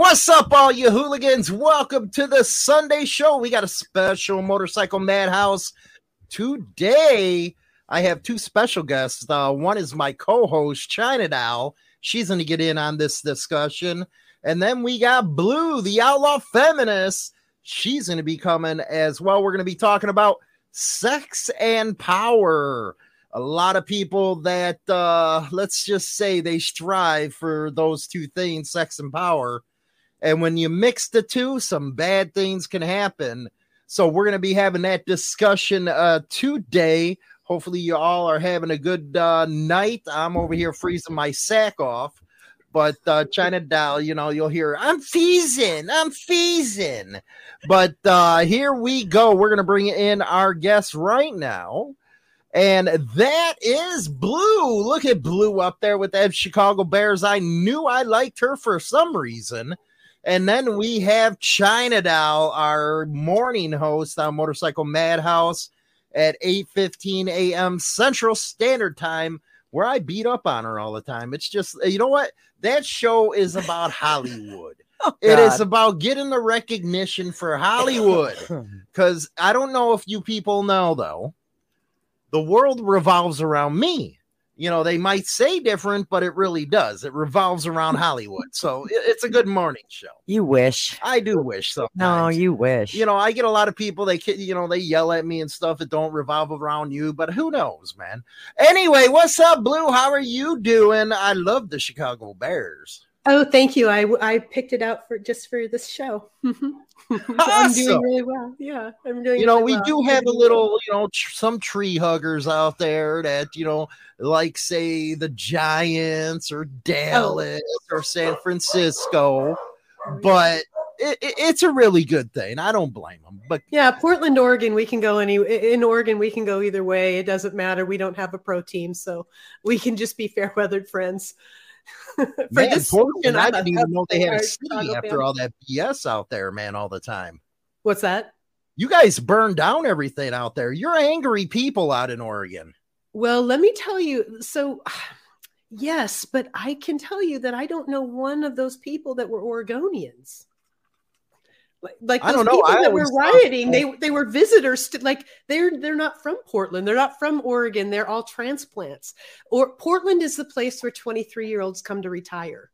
What's up, all you hooligans? Welcome to the Sunday show. We got a special motorcycle madhouse today. I have two special guests. Uh, one is my co-host China Doll. She's going to get in on this discussion, and then we got Blue, the outlaw feminist. She's going to be coming as well. We're going to be talking about sex and power. A lot of people that uh, let's just say they strive for those two things, sex and power. And when you mix the two, some bad things can happen. So we're going to be having that discussion uh, today. Hopefully, you all are having a good uh, night. I'm over here freezing my sack off. But uh, China Doll, you know, you'll hear, I'm feezing, I'm feezing. But uh, here we go. We're going to bring in our guest right now. And that is Blue. Look at Blue up there with that Chicago Bears. I knew I liked her for some reason. And then we have China Doll, our morning host on Motorcycle Madhouse at 8:15 a.m. Central Standard Time, where I beat up on her all the time. It's just you know what? That show is about Hollywood. Oh, it is about getting the recognition for Hollywood. Because I don't know if you people know though, the world revolves around me. You know, they might say different, but it really does. It revolves around Hollywood. So it- it's a good morning show. You wish. I do wish so. No, you wish. You know, I get a lot of people. They, you know, they yell at me and stuff that don't revolve around you. But who knows, man? Anyway, what's up, Blue? How are you doing? I love the Chicago Bears. Oh, thank you. I I picked it out for just for this show. I'm doing really well. Yeah, I'm doing. You know, really we well. do have a little, you know, tr- some tree huggers out there that, you know, like say the Giants or oh. Dallas or San Francisco, but it, it- it's a really good thing. I don't blame them. But Yeah, Portland, Oregon. We can go any in Oregon. We can go either way. It doesn't matter. We don't have a pro team, so we can just be fair weathered friends. For man, this Portland, I didn't even know they had a city Chicago after all that BS out there, man, all the time. What's that? You guys burned down everything out there. You're angry people out in Oregon. Well, let me tell you. So, yes, but I can tell you that I don't know one of those people that were Oregonians. Like, like I those don't know. people I that were rioting, they they were visitors. To, like they're they're not from Portland. They're not from Oregon. They're all transplants. Or Portland is the place where twenty three year olds come to retire.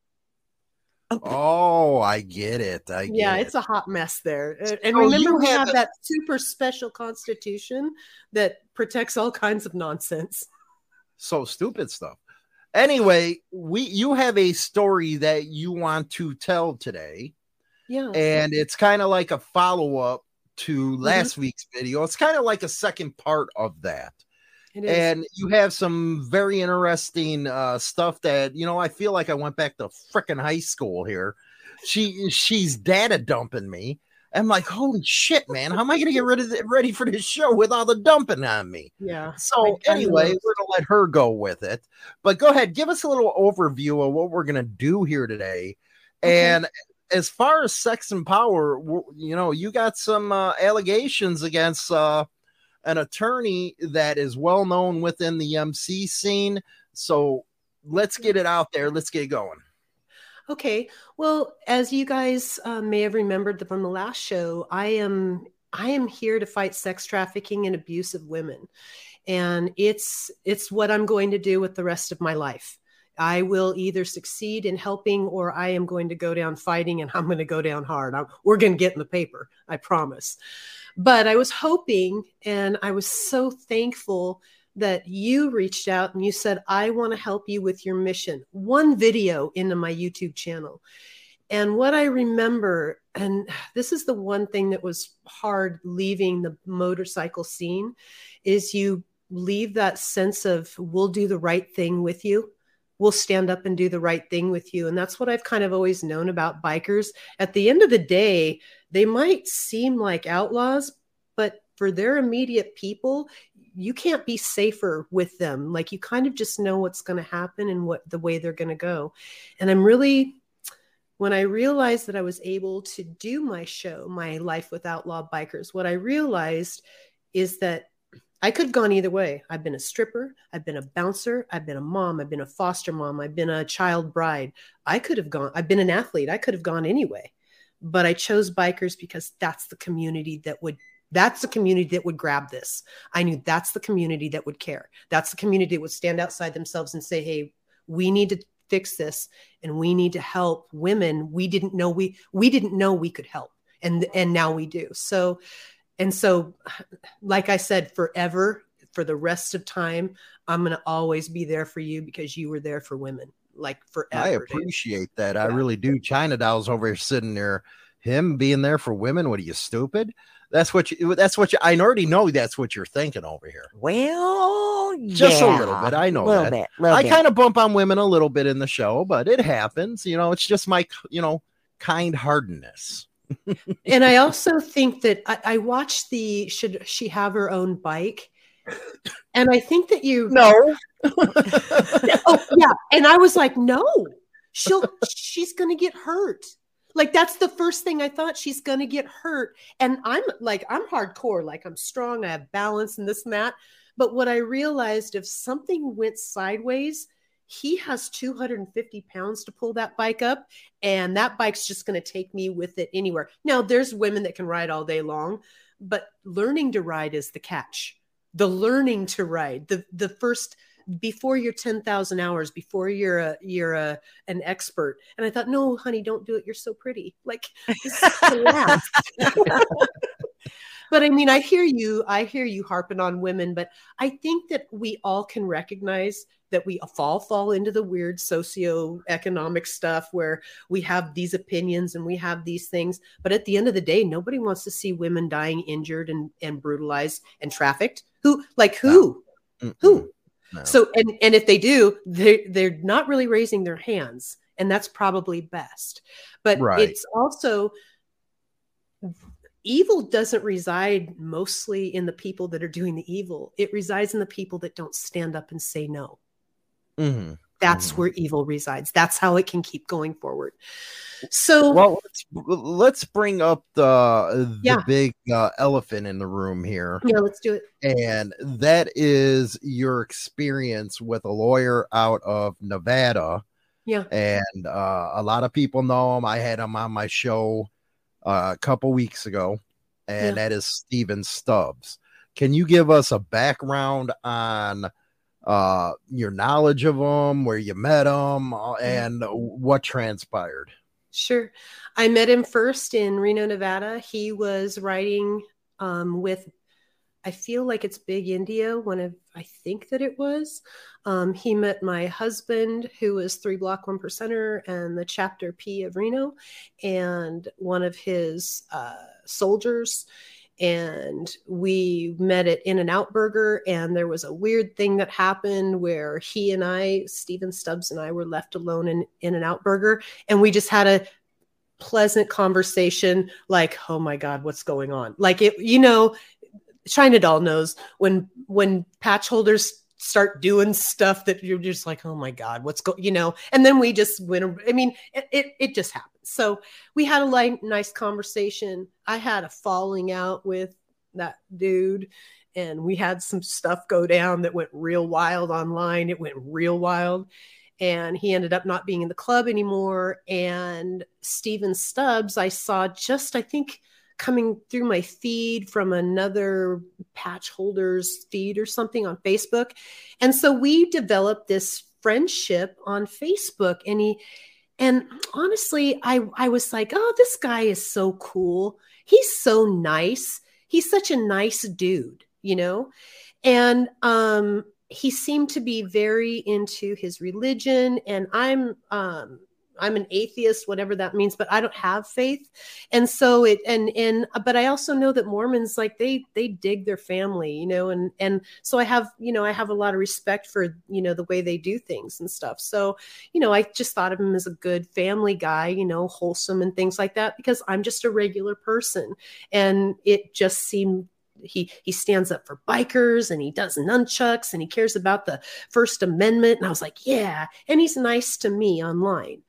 Oh, I get it. I get Yeah, it. it's a hot mess there. And- And So remember, we have have a- that super special constitution that protects all kinds of nonsense. so stupid stuff. Anyway, we you have a story that you want to tell today, Yeah. and it's kind of like a follow up to Mm-hmm. last week's video. It's kind of like a second part of that. And you have some very interesting uh, stuff that you know. I feel like I went back to freaking high school here. She she's data dumping me. I'm like, holy shit, man! How am I gonna get rid of the, ready for this show with all the dumping on me? yeah. So anyway, we're gonna let her go with it. But go ahead, give us a little overview of what we're gonna do here today. Okay. And as far as sex and power, you know, you got some uh, allegations against uh, an attorney that is well known within the MC scene. So let's get it out there. Let's get going. Okay. Well, as you guys uh, may have remembered from the last show, I am I am here to fight sex trafficking and abuse of women, and it's it's what I'm going to do with the rest of my life. I will either succeed in helping, or I am going to go down fighting, and I'm going to go down hard. I'm, we're going to get in the paper, I promise. But I was hoping, and I was so thankful that you reached out and you said, I want to help you with your mission. One video into my YouTube channel. And what I remember, and this is the one thing that was hard leaving the motorcycle scene, is you leave that sense of, we'll do the right thing with you. We'll stand up and do the right thing with you. And that's what I've kind of always known about bikers. At the end of the day, they might seem like outlaws, but for their immediate people, you can't be safer with them. Like you kind of just know what's going to happen and what the way they're going to go. And I'm really, when I realized that I was able to do my show, my Life with Outlaw Bikers, what I realized is that I could have gone either way. I've been a stripper, I've been a bouncer, I've been a mom, I've been a foster mom, I've been a child bride. I could have gone, I've been an athlete, I could have gone anyway. But I chose bikers because that's the community that would that's the community that would grab this. I knew that's the community that would care. That's the community that would stand outside themselves and say, "Hey, we need to fix this and we need to help women we didn't know we we didn't know we could help and and now we do so and so like i said forever for the rest of time i'm going to always be there for you because you were there for women like forever i appreciate dude. that yeah. i really do china dolls over here sitting there him being there for women what are you stupid that's what you that's what you I already know that's what you're thinking over here. Well, just yeah, a little bit. I know little that. Bit, little I kind of bump on women a little bit in the show, but it happens. You know, it's just my you know kind heartedness. And I also think that I, I watched the should she have her own bike? And I think that you no. oh yeah. And I was like, no, she'll she's gonna get hurt. Like that's the first thing I thought she's going to get hurt. And I'm like, I'm hardcore. Like I'm strong. I have balance and this and that. But what I realized if something went sideways, he has 250 pounds to pull that bike up. And that bike's just going to take me with it anywhere. Now, there's women that can ride all day long, but learning to ride is the catch. The learning to ride, the, the first before you're 10,000 hours, before you're a, you're a, an expert. And I thought, no, honey, don't do it. You're so pretty. Like, but I mean, I hear you, I hear you harping on women, but I think that we all can recognize that we fall fall into the weird socio-economic stuff where we have these opinions and we have these things but at the end of the day nobody wants to see women dying injured and, and brutalized and trafficked who like who no. who no. So and and if they do, they they're not really raising their hands, and that's probably best. But right. it's also evil doesn't reside mostly in the people that are doing the evil. It resides in the people that don't stand up and say no. Mm-hmm. That's mm-hmm. where evil resides. That's how it can keep going forward. So, well, let's, let's bring up the the yeah. big uh, elephant in the room here. Yeah, let's do it. And that is your experience with a lawyer out of Nevada. Yeah, and uh, a lot of people know him. I had him on my show uh, a couple weeks ago, and yeah. that is Stephen Stubbs. Can you give us a background on? uh your knowledge of him where you met him uh, and what transpired Sure. I met him first in Reno, Nevada. He was writing um, with, I feel like it's Big India, one of, I think that it was. Um, he met my husband, who was three block one percenter and the chapter P of Reno, and one of his uh, soldiers. And we met at In and Out Burger, and there was a weird thing that happened where he and I, Stephen Stubbs and I, were left alone in In and Out Burger, and we just had a pleasant conversation like oh my god what's going on like it you know china doll knows when when patch holders start doing stuff that you're just like oh my god what's going you know? And then we just went i mean it, it, it just happens. So we had a light, nice conversation. I had a falling out with that dude and we had some stuff go down that went real wild online. It went real wild and he ended up not being in the club anymore. And Stephen Stubbs, I saw just, I think, coming through my feed from another patch holders feed or something on Facebook. And so we developed this friendship on Facebook. And he, and honestly, I, I was like, oh, this guy is so cool. He's so nice. He's such a nice dude, you know? And um, he seemed to be very into his religion and i'm um i'm an atheist whatever that means but i don't have faith and so it and and uh, but i also know that mormons like they they dig their family you know and and so i have you know i have a lot of respect for you know the way they do things and stuff so you know i just thought of him as a good family guy you know wholesome and things like that because i'm just a regular person and it just seemed he he stands up for bikers and he does nunchucks and he cares about the First Amendment. And I was like, yeah. And he's nice to me online.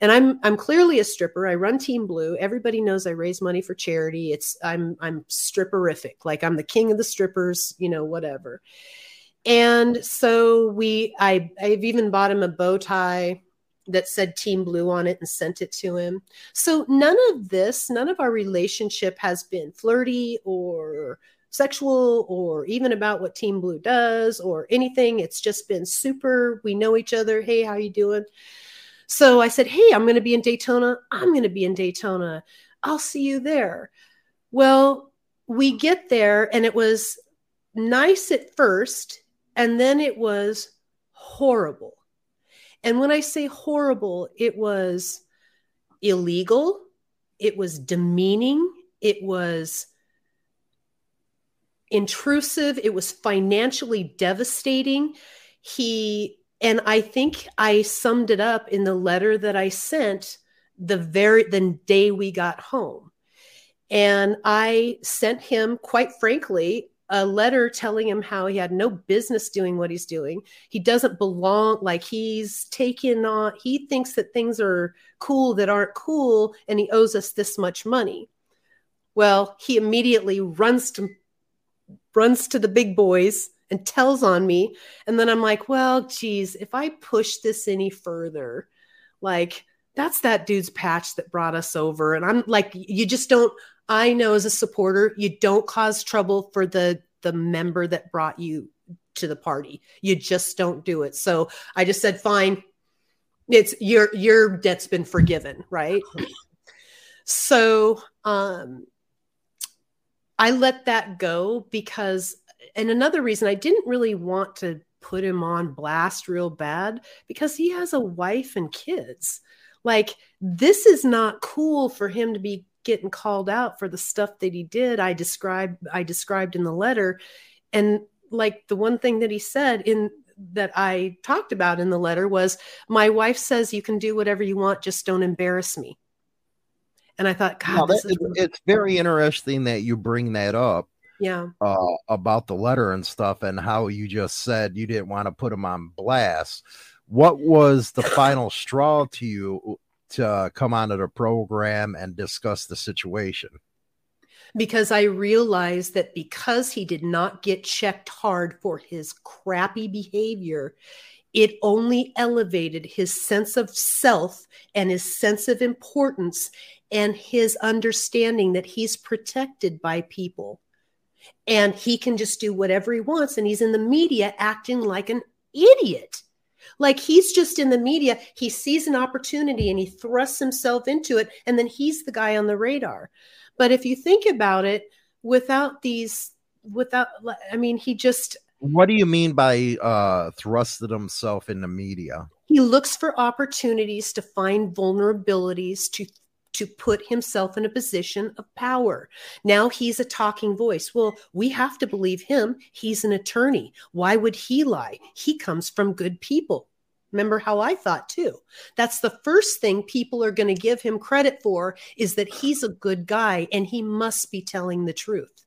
And I'm I'm clearly a stripper. I run Team Blue. Everybody knows I raise money for charity. It's I'm I'm stripperific. Like I'm the king of the strippers, you know, whatever. And so we I I've even bought him a bow tie that said Team Blue on it and sent it to him. So none of this, none of our relationship has been flirty or sexual or even about what Team Blue does or anything. It's just been super. We know each other. Hey, how you doing? So I said, Hey, I'm going to be in Daytona. I'm going to be in Daytona. I'll see you there. Well, we get there and it was nice at first, and then it was horrible. And when I say horrible, it was illegal, it was demeaning, it was intrusive, it was financially devastating. He and I think I summed it up in the letter that I sent the very the day we got home. And I sent him, quite frankly, a letter telling him how he had no business doing what he's doing. He doesn't belong, like he's taken on, he thinks that things are cool that aren't cool, and he owes us this much money. Well, he immediately runs to runs to the big boys and tells on me. And then I'm like, well, geez, if I push this any further, like that's that dude's patch that brought us over. And I'm like, you just don't, I know as a supporter, you don't cause trouble for the the member that brought you to the party. You just don't do it. So I just said, fine. It's your your debt's been forgiven, right? So um I let that go because and another reason I didn't really want to put him on blast real bad because he has a wife and kids. Like this is not cool for him to be getting called out for the stuff that he did. I described I described in the letter and like the one thing that he said in that I talked about in the letter was my wife says you can do whatever you want just don't embarrass me. And I thought god no, that, is- it's very interesting that you bring that up yeah. uh, about the letter and stuff and how you just said you didn't want to put him on blast. What was the final straw to you to come onto the program and discuss the situation? Because I realized that because he did not get checked hard for his crappy behavior, it only elevated his sense of self and his sense of importance and his understanding that he's protected by people and he can just do whatever he wants and he's in the media acting like an idiot. Like he's just in the media he sees an opportunity and he thrusts himself into it and then he's the guy on the radar. But if you think about it without these without i mean he just what do you mean by uh thrusted himself in the media? He looks for opportunities to find vulnerabilities to to put himself in a position of power. Now he's a talking voice. Well, we have to believe him. He's an attorney. Why would he lie? He comes from good people. Remember how I thought too. That's the first thing people are going to give him credit for is that he's a good guy and he must be telling the truth.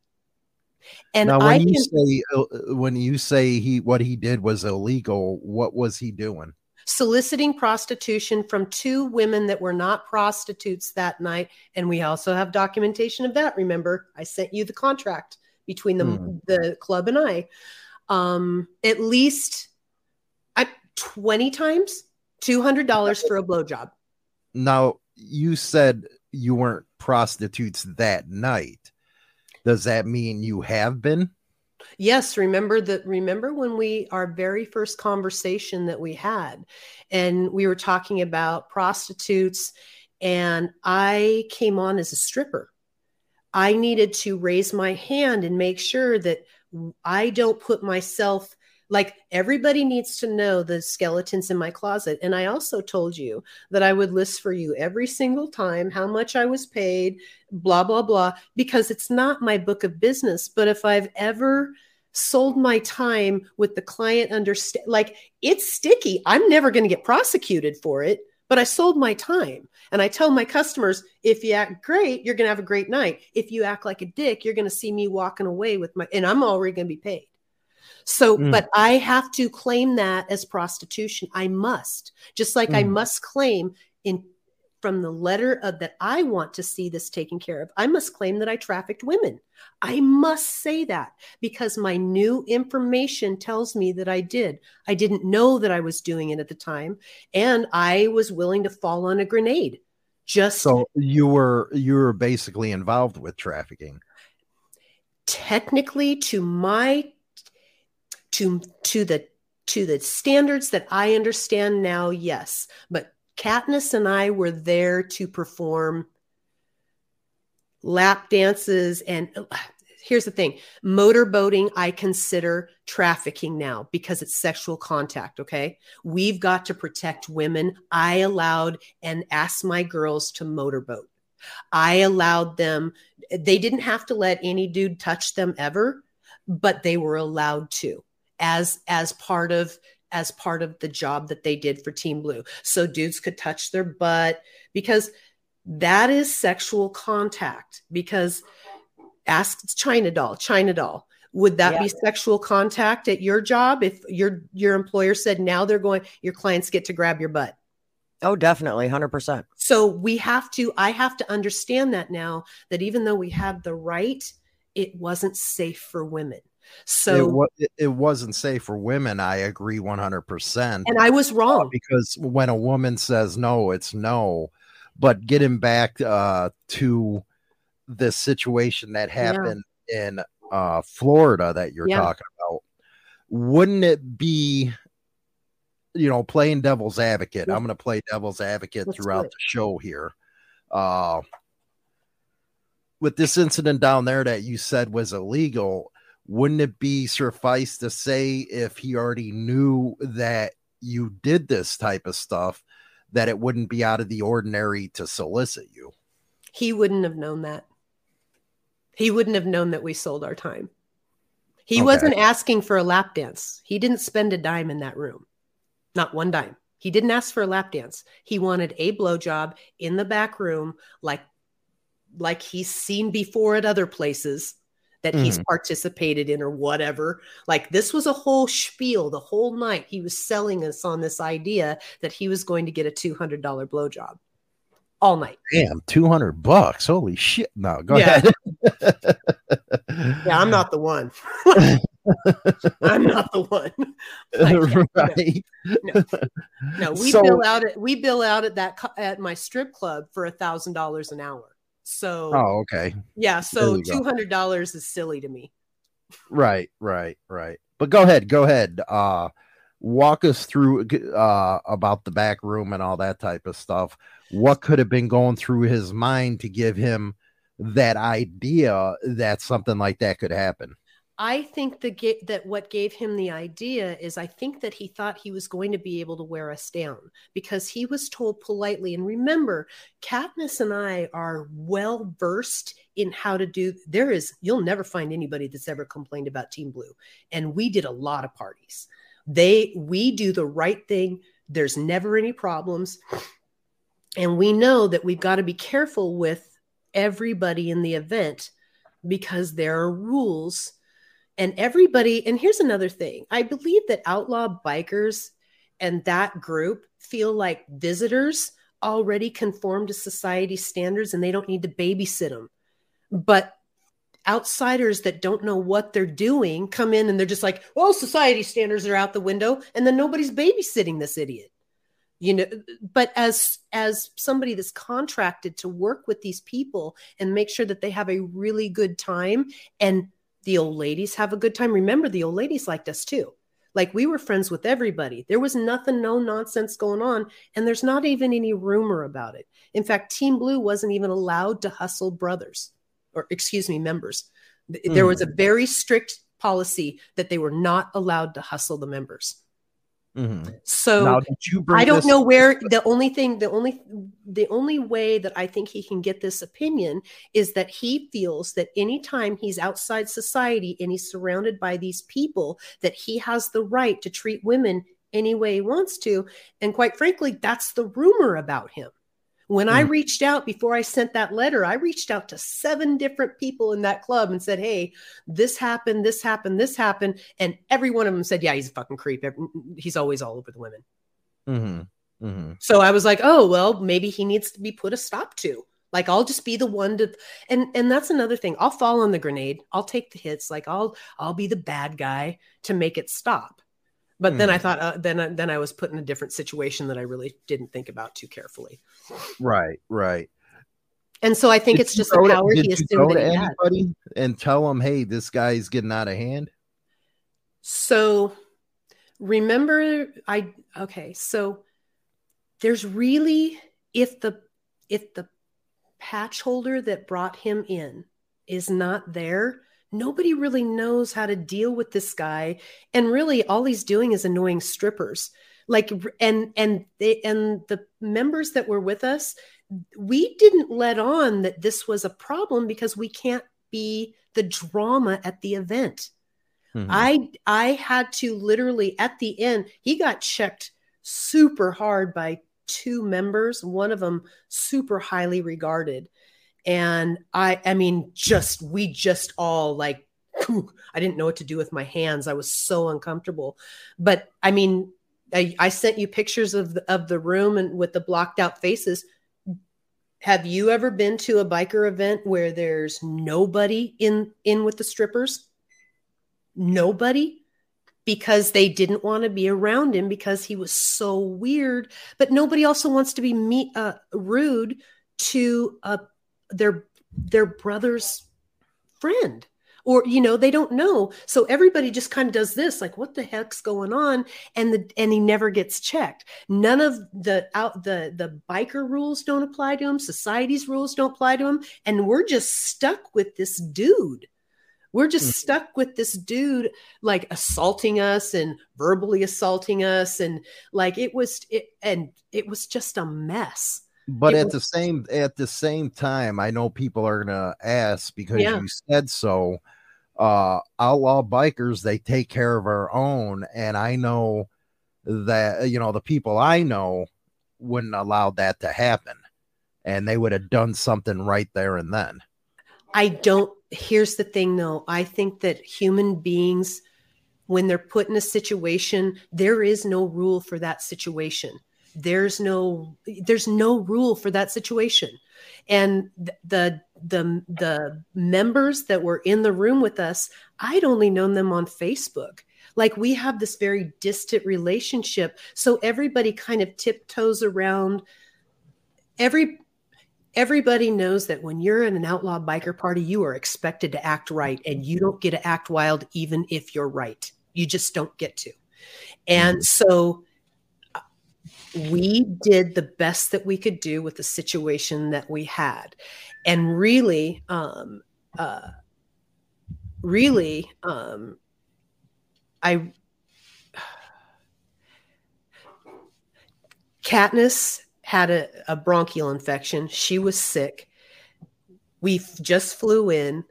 And now, when I you can, say uh, when you say he what he did was illegal, what was he doing? Soliciting prostitution from two women that were not prostitutes that night. And we also have documentation of that. Remember, I sent you the contract between the, hmm. the club and I. Um, at least I, 20 times, $200 for a blowjob. Now, you said you weren't prostitutes that night. Does that mean you have been? Yes, remember that remember when we our very first conversation that we had and we were talking about prostitutes and I came on as a stripper. I needed to raise my hand and make sure that I don't put myself like everybody needs to know the skeletons in my closet. And I also told you that I would list for you every single time how much I was paid, blah, blah, blah, because it's not my book of business. But if I've ever sold my time with the client understand like it's sticky i'm never going to get prosecuted for it but i sold my time and i tell my customers if you act great you're going to have a great night if you act like a dick you're going to see me walking away with my and i'm already going to be paid so, mm. but I have to claim that as prostitution. I must, just like mm. I must claim in from the letter of that I want to see this taken care of. I must claim that I trafficked women. I must say that because my new information tells me that I did. I didn't know that I was doing it at the time, and I was willing to fall on a grenade. Just so you were you were basically involved with trafficking. Technically, to my to to the to the standards that I understand now, yes. But Katniss and I were there to perform lap dances and here's the thing. Motorboating i consider trafficking now because it's sexual contact okay? We've got to protect women. I allowed and asked my girls to motorboat. I allowed them they didn't have to let any dude touch them ever but they were allowed to as as part of as part of the job that they did for Team Blue. So dudes could touch their butt because that is sexual contact. Because ask China doll, China doll. Would that yeah. be sexual contact at your job if your your employer said now they're going your clients get to grab your butt? Oh, definitely, 100%. So we have to I have to understand that now that even though we have the right, it wasn't safe for women. So it, it wasn't safe for women. I agree 100%. And I was wrong. Because when a woman says no, it's no. But getting back uh, to this situation that happened yeah. in uh, Florida that you're yeah. talking about, wouldn't it be, you know, playing devil's advocate? Yeah. I'm going to play devil's advocate That's throughout the show here. Uh, with this incident down there that you said was illegal, wouldn't it be suffice to say if he already knew that you did this type of stuff that it wouldn't be out of the ordinary to solicit you? He wouldn't have known that. He wouldn't have known that we sold our time. He okay. wasn't asking for a lap dance. He didn't spend a dime in that room. Not one dime. He didn't ask for a lap dance. He wanted a blowjob in the back room like like he's seen before at other places that mm. he's participated in or whatever. Like this was a whole spiel the whole night. He was selling us on this idea that he was going to get a $200 blowjob all night. Damn, 200 bucks. Holy shit. No, go yeah. ahead. yeah, I'm not the one. I'm not the one. Like, right. No, no. we so, bill out at we bill out at that at my strip club for a thousand dollars an hour. So Oh, okay. Yeah, so $200 is silly to me. Right, right, right. But go ahead, go ahead. Uh walk us through uh about the back room and all that type of stuff. What could have been going through his mind to give him that idea that something like that could happen? I think the that what gave him the idea is I think that he thought he was going to be able to wear us down because he was told politely. And remember, Katniss and I are well versed in how to do. There is you'll never find anybody that's ever complained about Team Blue, and we did a lot of parties. They we do the right thing. There's never any problems, and we know that we've got to be careful with everybody in the event because there are rules and everybody and here's another thing i believe that outlaw bikers and that group feel like visitors already conform to society standards and they don't need to babysit them but outsiders that don't know what they're doing come in and they're just like well society standards are out the window and then nobody's babysitting this idiot. You know but as as somebody that's contracted to work with these people and make sure that they have a really good time and the old ladies have a good time. Remember, the old ladies liked us too. Like we were friends with everybody. There was nothing, no nonsense going on. And there's not even any rumor about it. In fact, Team Blue wasn't even allowed to hustle brothers or, excuse me, members. There was a hmm. very strict policy that they were not allowed to hustle the members. Mm-hmm. So now, I don't know where the only thing, the only, the only way that I think he can get this opinion is that he feels that anytime he's outside society and he's surrounded by these people, that he has the right to treat women any way he wants to. And quite frankly, that's the rumor about him. When mm. I reached out before I sent that letter, I reached out to seven different people in that club and said, Hey, this happened, this happened, this happened. And every one of them said, Yeah, he's a fucking creep. He's always all over the women. Mm-hmm. Mhm. So I was like, oh well, maybe he needs to be put a stop to. Like I'll just be the one to and and that's another thing. I'll fall on the grenade. I'll take the hits. Like I'll I'll be the bad guy to make it stop. But then I Hmm. thought uh, then I- then I was put in a different situation that I really didn't think about too carefully. Right, right. And so I think Did it's just the go to- did he you assumed go that to he had. anybody and tell them, hey, this guy's getting out of hand? So remember I okay, so there's really if the if the patch holder that brought him in is not there, nobody really knows how to deal with this guy and really all he's doing is annoying strippers. Like and and they and the members that were with us, we didn't let on that this was a problem because we can't be the drama at the event. Mhm. I I had to literally at the end, he got checked super hard by two members, one of them super highly regarded. And I I mean just we just all like I didn't know what to do with my hands. I was so uncomfortable. But I mean, I, I sent you pictures of the, of the room and with the blocked out faces. Have you ever been to a biker event where there's nobody in in with the strippers? nobody because they didn't want to be around him because he was so weird but nobody also wants to be meet, uh, rude to uh, their their brother's friend or you know they don't know. So everybody just kind of does this like what the heck's going on? And the and he never gets checked. None of the out the the biker rules don't apply to him. Society's rules don't apply to him. And we're just stuck with this dude. We're just Mhm. stuck with this dude like assaulting us and verbally assaulting us. And like it was it and it was just a mess But It at was- the same at the same time, I know people are gonna ask because Yeah. you said so. Uh outlaw bikers, they take care of our own, and I know that you know the people I know wouldn't allow that to happen, and they would have done something right there and then. I don't. Here's the thing, though. I think that human beings, when they're put in a situation, there is no rule for that situation. There's no. There's no rule for that situation, and the the the members that were in the room with us, I'd only known them on Facebook. Like we have this very distant relationship, so everybody kind of tiptoes around. Every everybody knows that when you're in an outlaw biker party, you are expected to act right and you don't get to act wild even if you're right. You just don't get to. And so uh, we did the best that we could do with the situation that we had. And really, um, uh, really, um, I, Katniss had a, a bronchial infection. She was sick. We just flew in,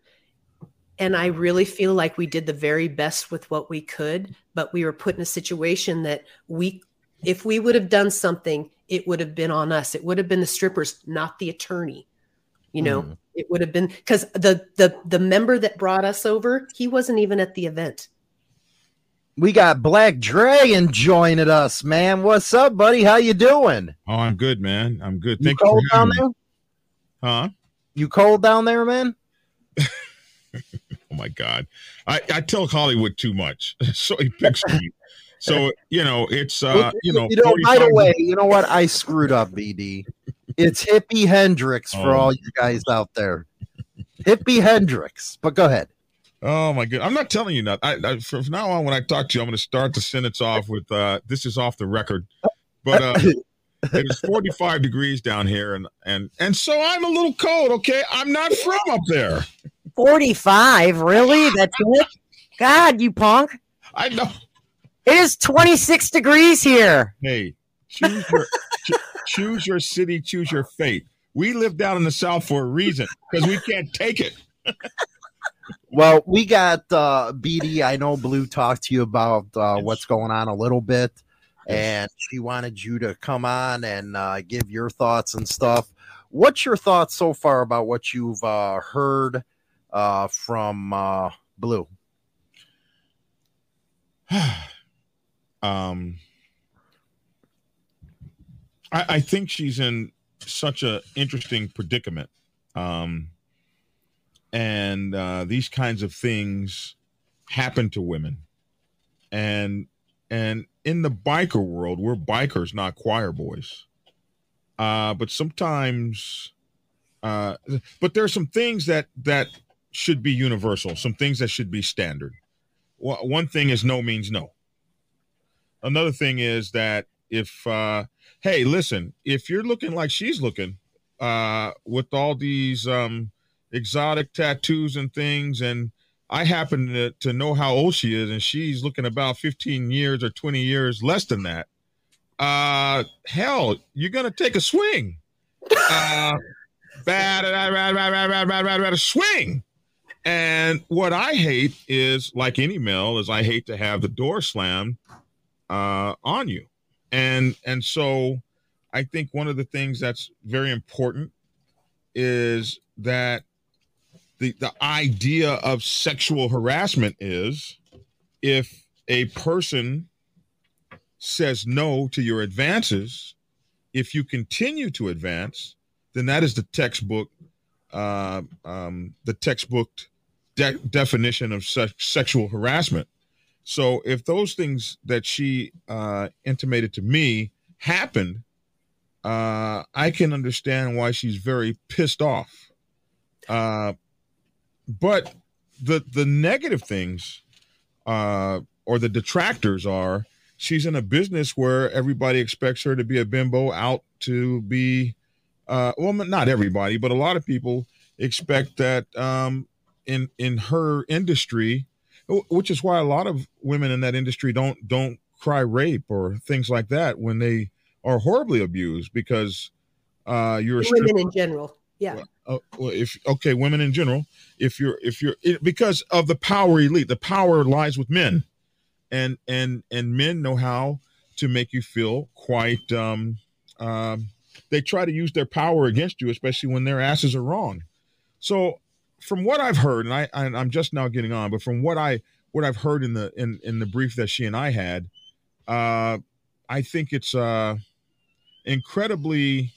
and I really feel like we did the very best with what we could, but we were put in a situation that we, if we would have done something, it would have been on us. It would have been the strippers, not the attorney. You know, Mhm. it would have been because the the the member that brought us over, he wasn't even at the event. We got Black Dragon joining us, man. What's up, buddy? How you doing? Oh, I'm good, man. I'm good. You Thank you. cold for down me. there? Huh? You cold down there, man? Oh my God. I, I tell Hollywood too much. so he picks me. So, you know, it's uh, you know, you know, by the way, you know what? I screwed up, BD. It's Hippie Hendrix for Oh. all you guys out there. Hippie Hendrix. But go ahead. Oh my god! I'm not telling you nothing. I, I, from now on, when I talk to you, I'm going to start the sentence off with uh, "This is off the record," but uh, it is 45 degrees down here, and and and so I'm a little cold. Okay, I'm not from up there. 45, really? That's it? God, you punk. I know. It is 26 degrees here. Hey, choose your cho- choose your city, choose your fate. We live down in the South for a reason because we can't take it. Well, we got uh BD. I know Blue talked to you about uh what's going on a little bit, and she wanted you to come on and uh give your thoughts and stuff. What's your thoughts so far about what you've uh heard uh from uh Blue? um I, I think she's in such a interesting predicament. Um, and uh, these kinds of things happen to women. And and in the biker world, we're bikers, not choir boys. Uh, but sometimes, uh, but there are some things that that should be universal. Some things that should be standard. One thing is no means no. Another thing is that if uh, hey, listen, if you're looking like she's looking, uh, with all these um, exotic tattoos and things, and I happen to, to know how old she is, and she's looking about 15 years or 20 years less than that. Uh, hell, you're gonna take a swing. Uh, bad, bad, bad, bad, swing. And what I hate is, like any male, is I hate to have the door slammed uh, on you, and and so I think one of the things that's very important is that the the idea of sexual harassment is if a person says no to your advances, if you continue to advance, then that is the textbook uh, um, the textbook de- definition of se- sexual harassment. So if those things that she uh, intimated to me happened, uh, I can understand why she's very pissed off. Uh, but the the negative things uh, or the detractors are she's in a business where everybody expects her to be a bimbo out to be uh, well not everybody but a lot of people expect that um, in in her industry which is why a lot of women in that industry don't don't cry rape or things like that when they are horribly abused because uh, you're women in general yeah uh, well, if okay, women in general, if you're if you're it, because of the power elite, the power lies with men, and and and men know how to make you feel quite. um um, they try to use their power against you, especially when their asses are wrong. So, from what I've heard, and I, I I'm just now getting on, but from what I what I've heard in the in in the brief that she and I had, uh, I think it's uh incredibly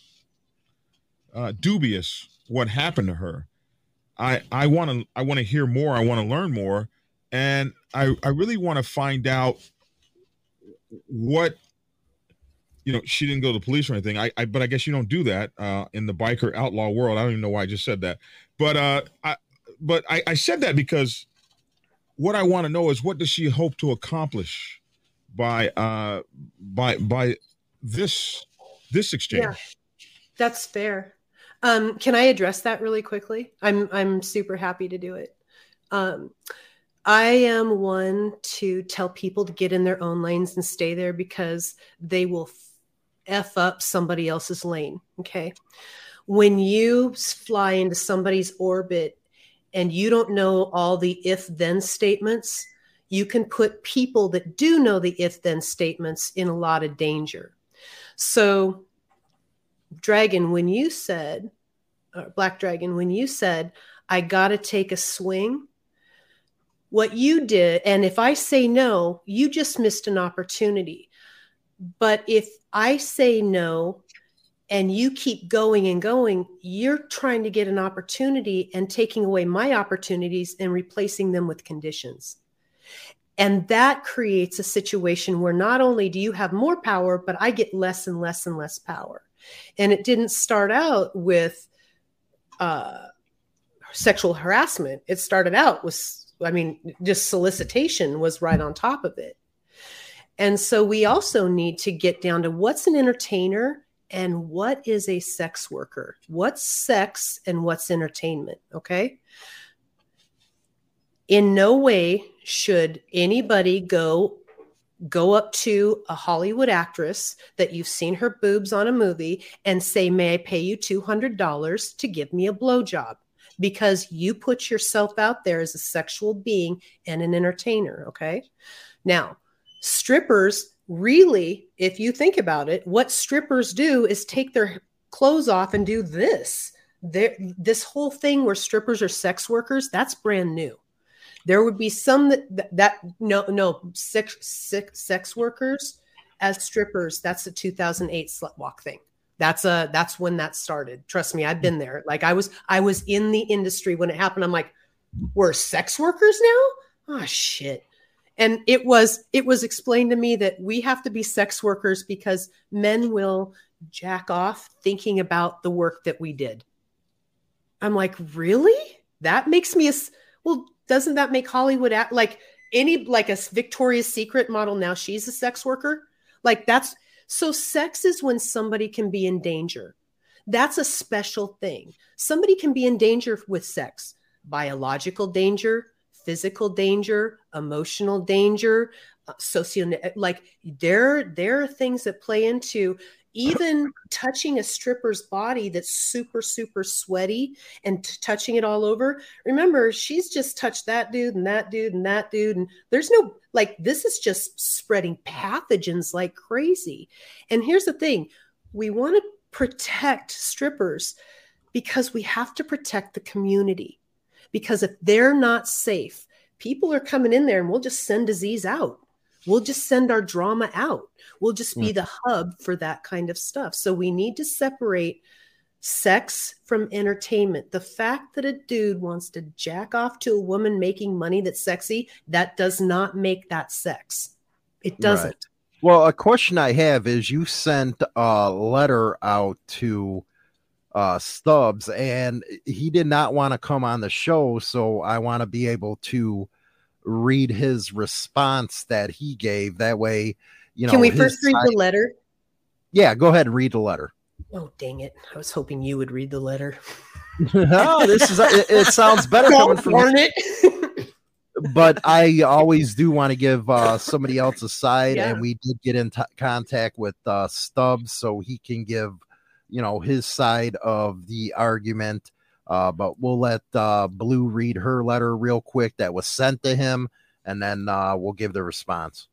uh, dubious what happened to her. I I want to I want to hear more. I want to learn more, and I I really want to find out what you know. She didn't go to the police or anything. I, I but I guess you don't do that uh, in the biker outlaw world. I don't even know why I just said that, but uh, I but I, I said that because what I want to know is what does she hope to accomplish by uh by by this this exchange. Yeah, that's fair. Um, can I address that really quickly? I'm I'm super happy to do it. Um, I am one to tell people to get in their own lanes and stay there because they will f up somebody else's lane. Okay, when you fly into somebody's orbit and you don't know all the if then statements, you can put people that do know the if then statements in a lot of danger. So Dragon, when you said, Black Dragon, when you said, I got to take a swing, what you did, and if I say no, you just missed an opportunity. But if I say no and you keep going and going, you're trying to get an opportunity and taking away my opportunities and replacing them with conditions. And that creates a situation where not only do you have more power, but I get less and less and less power. And it didn't start out with uh, sexual harassment. It started out with, I mean, just solicitation was right on top of it. And so we also need to get down to what's an entertainer and what is a sex worker? What's sex and what's entertainment? Okay. In no way should anybody go go up to a Hollywood actress that you've seen her boobs on a movie and say, May I pay you $200 to give me a blowjob? Because you put yourself out there as a sexual being and an entertainer. Okay. Now, strippers really, if you think about it, what strippers do is take their clothes off and do this. There, this whole thing where strippers are sex workers, that's brand new. There would be some that that, that no no sex, sex sex workers as strippers, that's the 2008 slut walk thing. That's a that's when that started. Trust me, I've been there. Like I was I was in the industry when it happened. I'm like, we're sex workers now? Oh shit. And it was it was explained to me that we have to be sex workers because men will jack off thinking about the work that we did. I'm like, really? That makes me a well. Doesn't that make Hollywood act like any like a Victoria's Secret model? Now she's a sex worker. Like that's so. Sex is when somebody can be in danger. That's a special thing. Somebody can be in danger with sex, biological danger, physical danger, emotional danger, uh, socio like there there are things that play into even touching a stripper's body that's super super sweaty and t- touching it all over. Remember she's just touched that dude and that dude and that dude and there's no like this is just spreading pathogens like crazy. And here's the thing we want to protect strippers because we have to protect the community because if they're not safe people are coming in there and we'll just send disease out We'll just send our drama out. We'll just be mm. the hub for that kind of stuff. So we need to separate sex from entertainment. The fact that a dude wants to jack off to a woman making money that's sexy, that does not make that sex. It doesn't. Right. Well, a question I have is you sent a letter out to uh, Stubbs and he did not want to come on the show. So I want to be able to read his response that he gave. That way, you know. Can we first read side... the letter? Yeah, go ahead and read the letter. Oh dang it! I was hoping you would read the letter. oh, this is it, it sounds better coming from it. but I always do want to give uh, somebody else a side, yeah. and we did get in t- contact with uh, Stubbs so he can give, you know, his side of the argument. Uh, but we'll let uh, Blue read her letter real quick that was sent to him, and then uh, we'll give the response.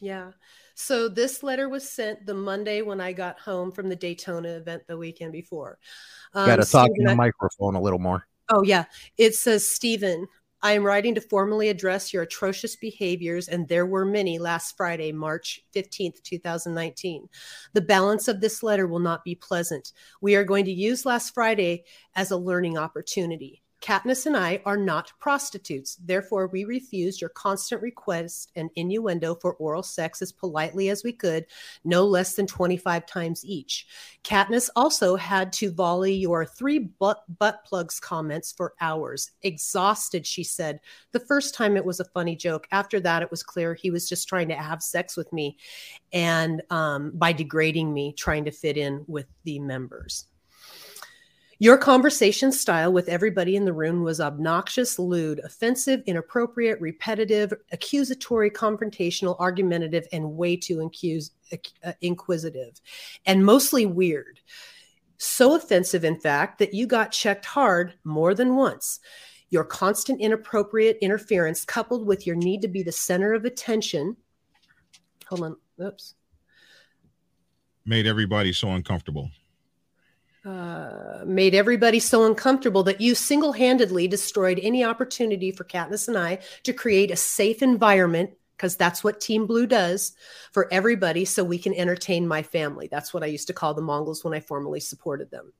Yeah. So this letter was sent the Monday when I got home from the Daytona event the weekend before. Um, Got to talk in the microphone a little more. Oh yeah, it says Stephen. I am writing to formally address your atrocious behaviors, and there were many last Friday, March 15th, 2019. The balance of this letter will not be pleasant. We are going to use last Friday as a learning opportunity. Katniss and I are not prostitutes. Therefore, we refused your constant request and innuendo for oral sex as politely as we could, no less than 25 times each. Katniss also had to volley your three butt, butt plugs comments for hours. Exhausted, she said. The first time it was a funny joke. After that, it was clear he was just trying to have sex with me and um, by degrading me, trying to fit in with the members. Your conversation style with everybody in the room was obnoxious, lewd, offensive, inappropriate, repetitive, accusatory, confrontational, argumentative, and way too uh, inquisitive, and mostly weird. So offensive, in fact, that you got checked hard more than once. Your constant inappropriate interference, coupled with your need to be the center of attention. Hold on. Oops. Made everybody so uncomfortable. Uh, made everybody so uncomfortable that you single handedly destroyed any opportunity for Katniss and I to create a safe environment because that's what Team Blue does for everybody so we can entertain my family. That's what I used to call the Mongols when I formally supported them.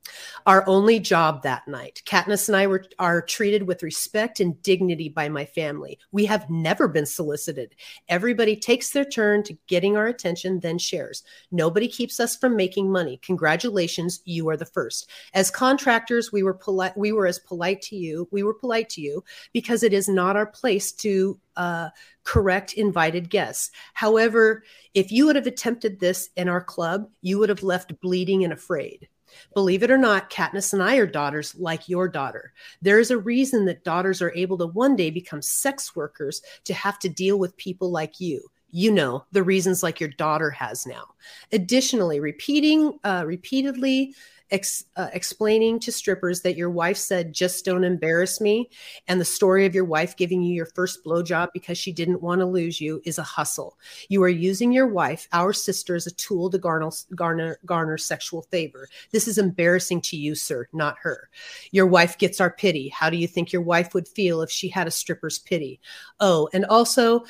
Our only job that night, Katniss and I were are treated with respect and dignity by my family. We have never been solicited. Everybody takes their turn to getting our attention, then shares. Nobody keeps us from making money. Congratulations, you are the first. As contractors, we were polite. We were as polite to you. We were polite to you because it is not our place to uh, correct invited guests. However, if you would have attempted this in our club, you would have left bleeding and afraid. Believe it or not, Katniss and I are daughters like your daughter. There is a reason that daughters are able to one day become sex workers to have to deal with people like you. You know the reasons like your daughter has now. Additionally, repeating uh, repeatedly ex, uh, explaining to strippers that your wife said, just don't embarrass me. And the story of your wife giving you your first blowjob because she didn't want to lose you is a hustle. You are using your wife, our sister, as a tool to garner, garner, garner sexual favor. This is embarrassing to you, sir, not her. Your wife gets our pity. How do you think your wife would feel if she had a stripper's pity? Oh, and also,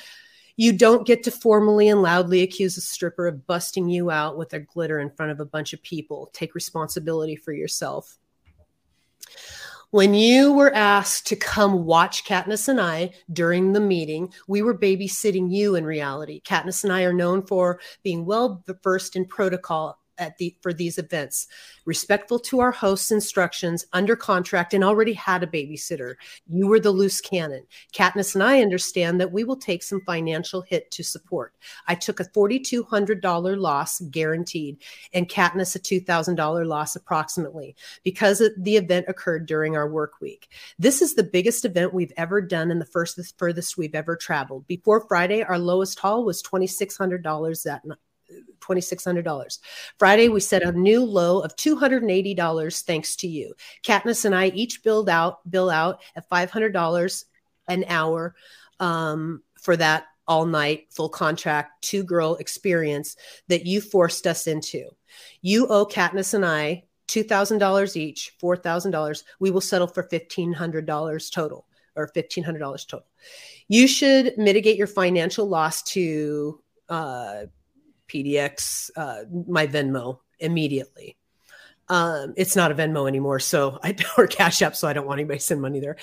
You don't get to formally and loudly accuse a stripper of busting you out with their glitter in front of a bunch of people. Take responsibility for yourself. When you were asked to come watch Katniss and I during the meeting, we were babysitting you in reality. Katniss and I are known for being well versed in protocol at the for these events. Respectful to our host's instructions under contract and already had a babysitter. You were the loose cannon. Katniss and i understand that we will take some financial hit to support. I took a $4200 loss guaranteed and katniss a $2000 loss approximately because the event occurred during our work week. This is the biggest event we've ever done and the first the furthest we've ever traveled. Before friday our lowest haul was $2600 that $2,600. Friday, we set a new low of $280 thanks to you. Katniss and I each billed out, bill out at $500 an hour um, for that all night full contract two girl experience that you forced us into. You owe Katniss and I $2,000 each, $4,000. We will settle for $1,500 total or $1,500 total. You should mitigate your financial loss to uh, PDX, uh, my Venmo immediately. Um, it's not a Venmo anymore, so I or Cash App, so I don't want anybody to send money there.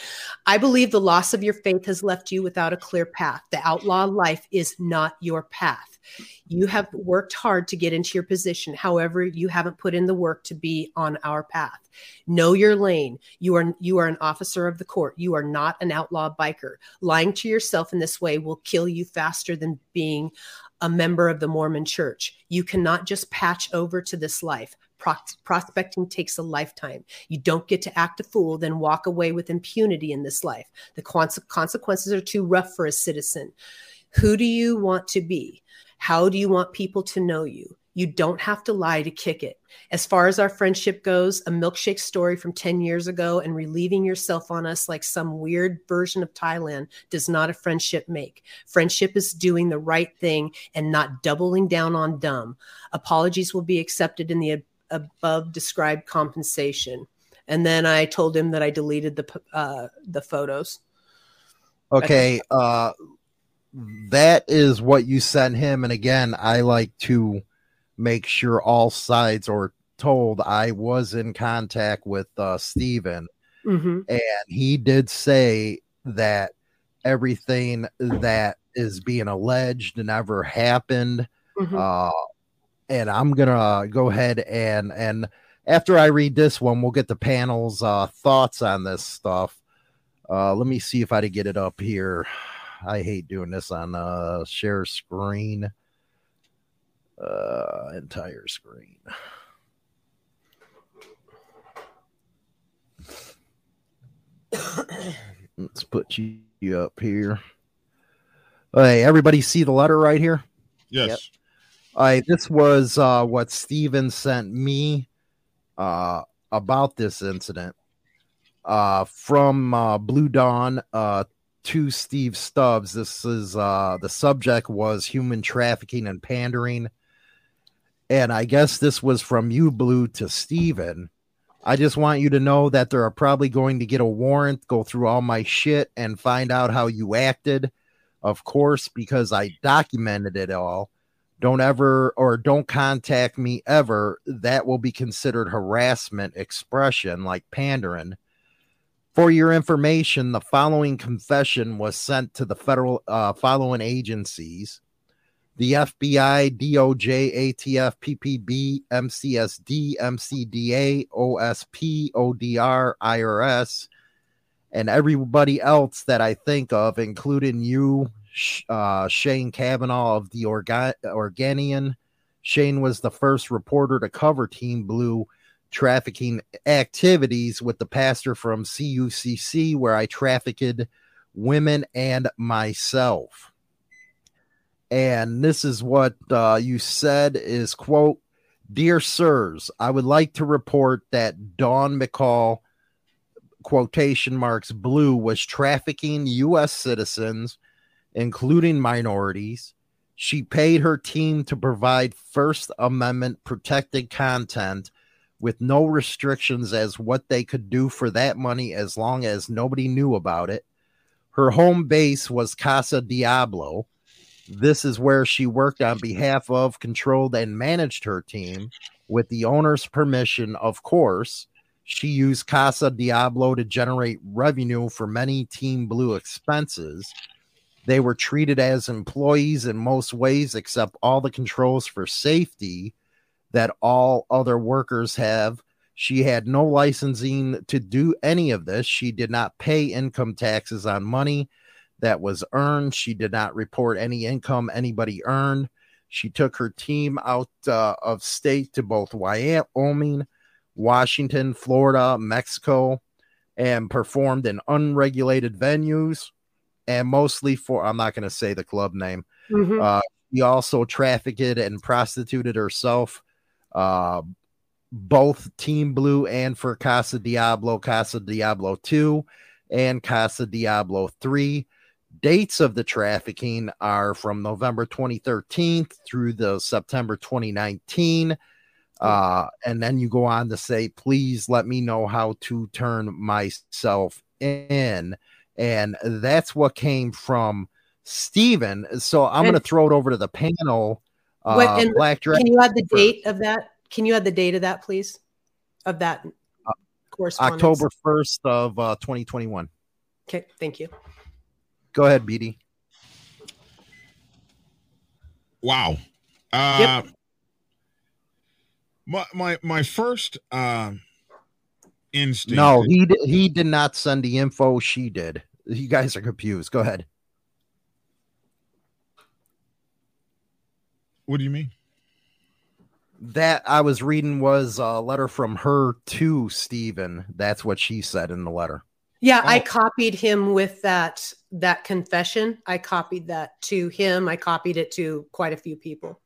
I believe the loss of your faith has left you without a clear path. The outlaw life is not your path. You have worked hard to get into your position. However, you haven't put in the work to be on our path. Know your lane. You are you are an officer of the court. You are not an outlaw biker. Lying to yourself in this way will kill you faster than being a member of the Mormon church. You cannot just patch over to this life. Pro- prospecting takes a lifetime. You don't get to act a fool, then walk away with impunity in this life. The consequences are too rough for a citizen. Who do you want to be? How do you want people to know you? You don't have to lie to kick it. As far as our friendship goes, a milkshake story from 10 years ago and relieving yourself on us like some weird version of Thailand does not a friendship make. Friendship is doing the right thing and not doubling down on dumb. Apologies will be accepted in the above described compensation. And then I told him that I deleted the uh, the photos. Okay, uh, that is what you sent him. And again, I like to make sure all sides are told I was in contact with uh, Stephen, mm-hmm. and he did say that everything that is being alleged never happened. Mm-hmm. Uh, and I'm gonna go ahead and and after I read this one, we'll get the panel's uh, thoughts on this stuff. Uh, let me see if I can get it up here. I hate doing this on uh, share screen uh, entire screen. Let's put you, you up here. Hey, everybody see the letter right here? Yes. Yep. I this was uh, what Stephen sent me uh, about this incident uh, from uh, Blue Dawn uh, to Steve Stubbs. This is uh, the subject was human trafficking and pandering. And I guess this was from you, Blue, to Stephen. I just want you to know that they're probably going to get a warrant, go through all my shit, and find out how you acted. Of course, because I documented it all. Don't ever or don't contact me ever. That will be considered harassment expression like pandering. For your information, the following confession was sent to the federal uh, following agencies the FBI, DOJ, ATF, PPB, MCSD, MCDA, OSP, ODR, IRS, and everybody else that I think of, including you, uh, Shane Kavanaugh of the Orga- Oregonian. Shane was the first reporter to cover Team Blue trafficking activities with the pastor from CUCC, where I trafficked women and myself and this is what uh, you said is quote dear sirs i would like to report that dawn mccall quotation marks blue was trafficking u.s citizens including minorities. She paid her team to provide first amendment protected content with no restrictions as what they could do for that money as long as nobody knew about it. Her home base was casa diablo This is where she worked on behalf of, controlled, and managed her team with the owner's permission, of course. She used Casa Diablo to generate revenue for many Team Blue expenses. They were treated as employees in most ways, except all the controls for safety that all other workers have. She had no licensing to do any of this. She did not pay income taxes on money that was earned. She did not report any income anybody earned. She took her team out uh, of state to both Wyoming, Washington, Florida, Mexico, and performed in unregulated venues and mostly for, I'm not going to say the club name. Mhm. Uh, she also trafficked and prostituted herself, uh, both Team Blue and for Casa Diablo, Casa Diablo 2, and Casa Diablo 3. Dates of the trafficking are from November 2013 through the September 2019. Uh, and then you go on to say, please let me know how to turn myself in. And that's what came from Stephen. So I'm going to throw it over to the panel. Uh, What- and Black Dragon. Can you add the date of that? Can you add the date of that, please? Of that correspondence. October 1st of uh, 2021. Okay, thank you. Go ahead, BD. Wow. Uh, My my my first uh, instinct. No, he did, he did not send the info. She did. You guys are confused. Go ahead. what do you mean? That I was reading was a letter from her to Stephen. That's what she said in the letter. Yeah, I Oh. copied him with that that confession. I copied that to him. I copied it to quite a few people.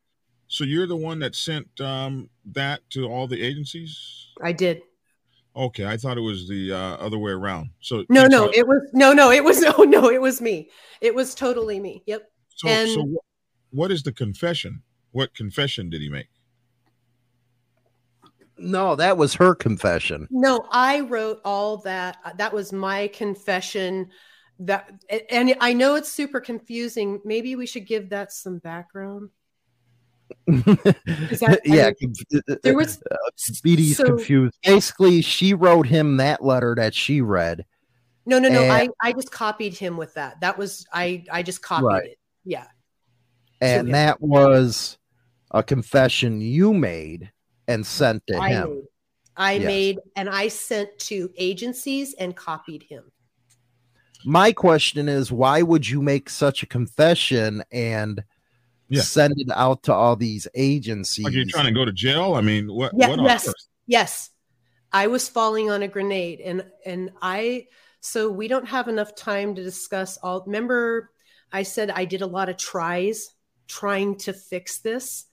So you're the one that sent um, that to all the agencies? I did. Okay, I thought it was the uh, other way around. So No, no, it was no, no, it was no, no, it was me. It was totally me. Yep. so, and- so what is the confession? What confession did he make? No, that was her confession. No, I wrote all that. Uh, That was my confession. That and I know it's super confusing. Maybe we should give that some background. that- yeah, uh, uh, There was uh, BD's so- confused. Basically, she wrote him that letter that she read. no, no, no. and- I I just copied him with that. That was I I just copied Right. it. Yeah. and yeah. that was a confession you made and sent to I him. made. I Yes. made and I sent to agencies and copied him. My question is, why would you make such a confession and Yeah. send it out to all these agencies? Are you're trying to go to jail? I mean, what? Yeah, what yes. earth? Yes. I was falling on a grenade and and I so we don't have enough time to discuss all remember I said I did a lot of tries trying to fix this.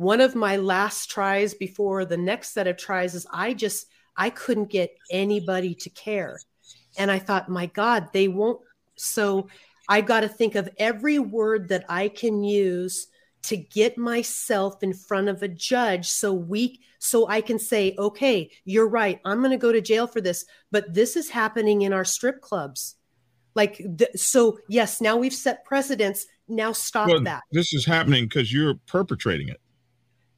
One of my last tries before the next set of tries is I just I couldn't get anybody to care. And I thought, my God, they won't. So I got to think of every word that I can use to get myself in front of a judge so we so I can say, okay, you're right. I'm going to go to jail for this, but this is happening in our strip clubs. Like th- so yes, now we've set precedents. Now stop Well, that. this is happening because you're perpetrating it.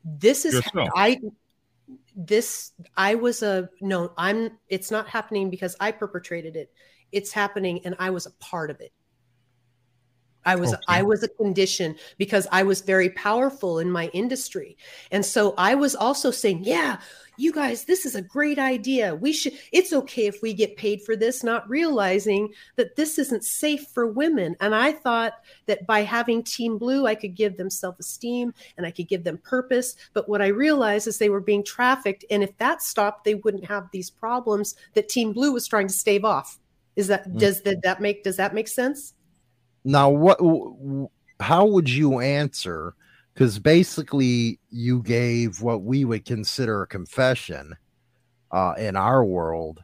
This is yourself. I this I was a no, I'm it's not happening because I perpetrated it. It's happening and I was a part of it. I was Okay. I was a condition because I was very powerful in my industry. And so I was also saying, yeah, you guys, this is a great idea. We should it's okay if we get paid for this, not realizing that this isn't safe for women. And I thought that by having Team Blue, I could give them self-esteem and I could give them purpose. But what I realized is they were being trafficked. And if that stopped, they wouldn't have these problems that Team Blue was trying to stave off. Is that Mm. does that, that make does that make sense? Now, what? How would you answer? Because basically, you gave what we would consider a confession uh, in our world,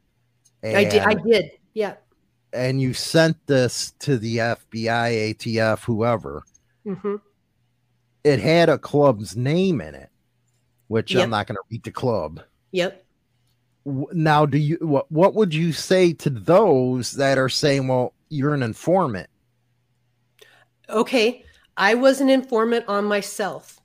and, I did I did. Yeah. and you sent this to the FBI, ATF, whoever. Mm-hmm. It had a club's name in it, which Yep. I'm not going to read the club. Yep. Now, do you what? What would you say to those that are saying, "Well, you're an informant"? Okay. I was an informant on myself.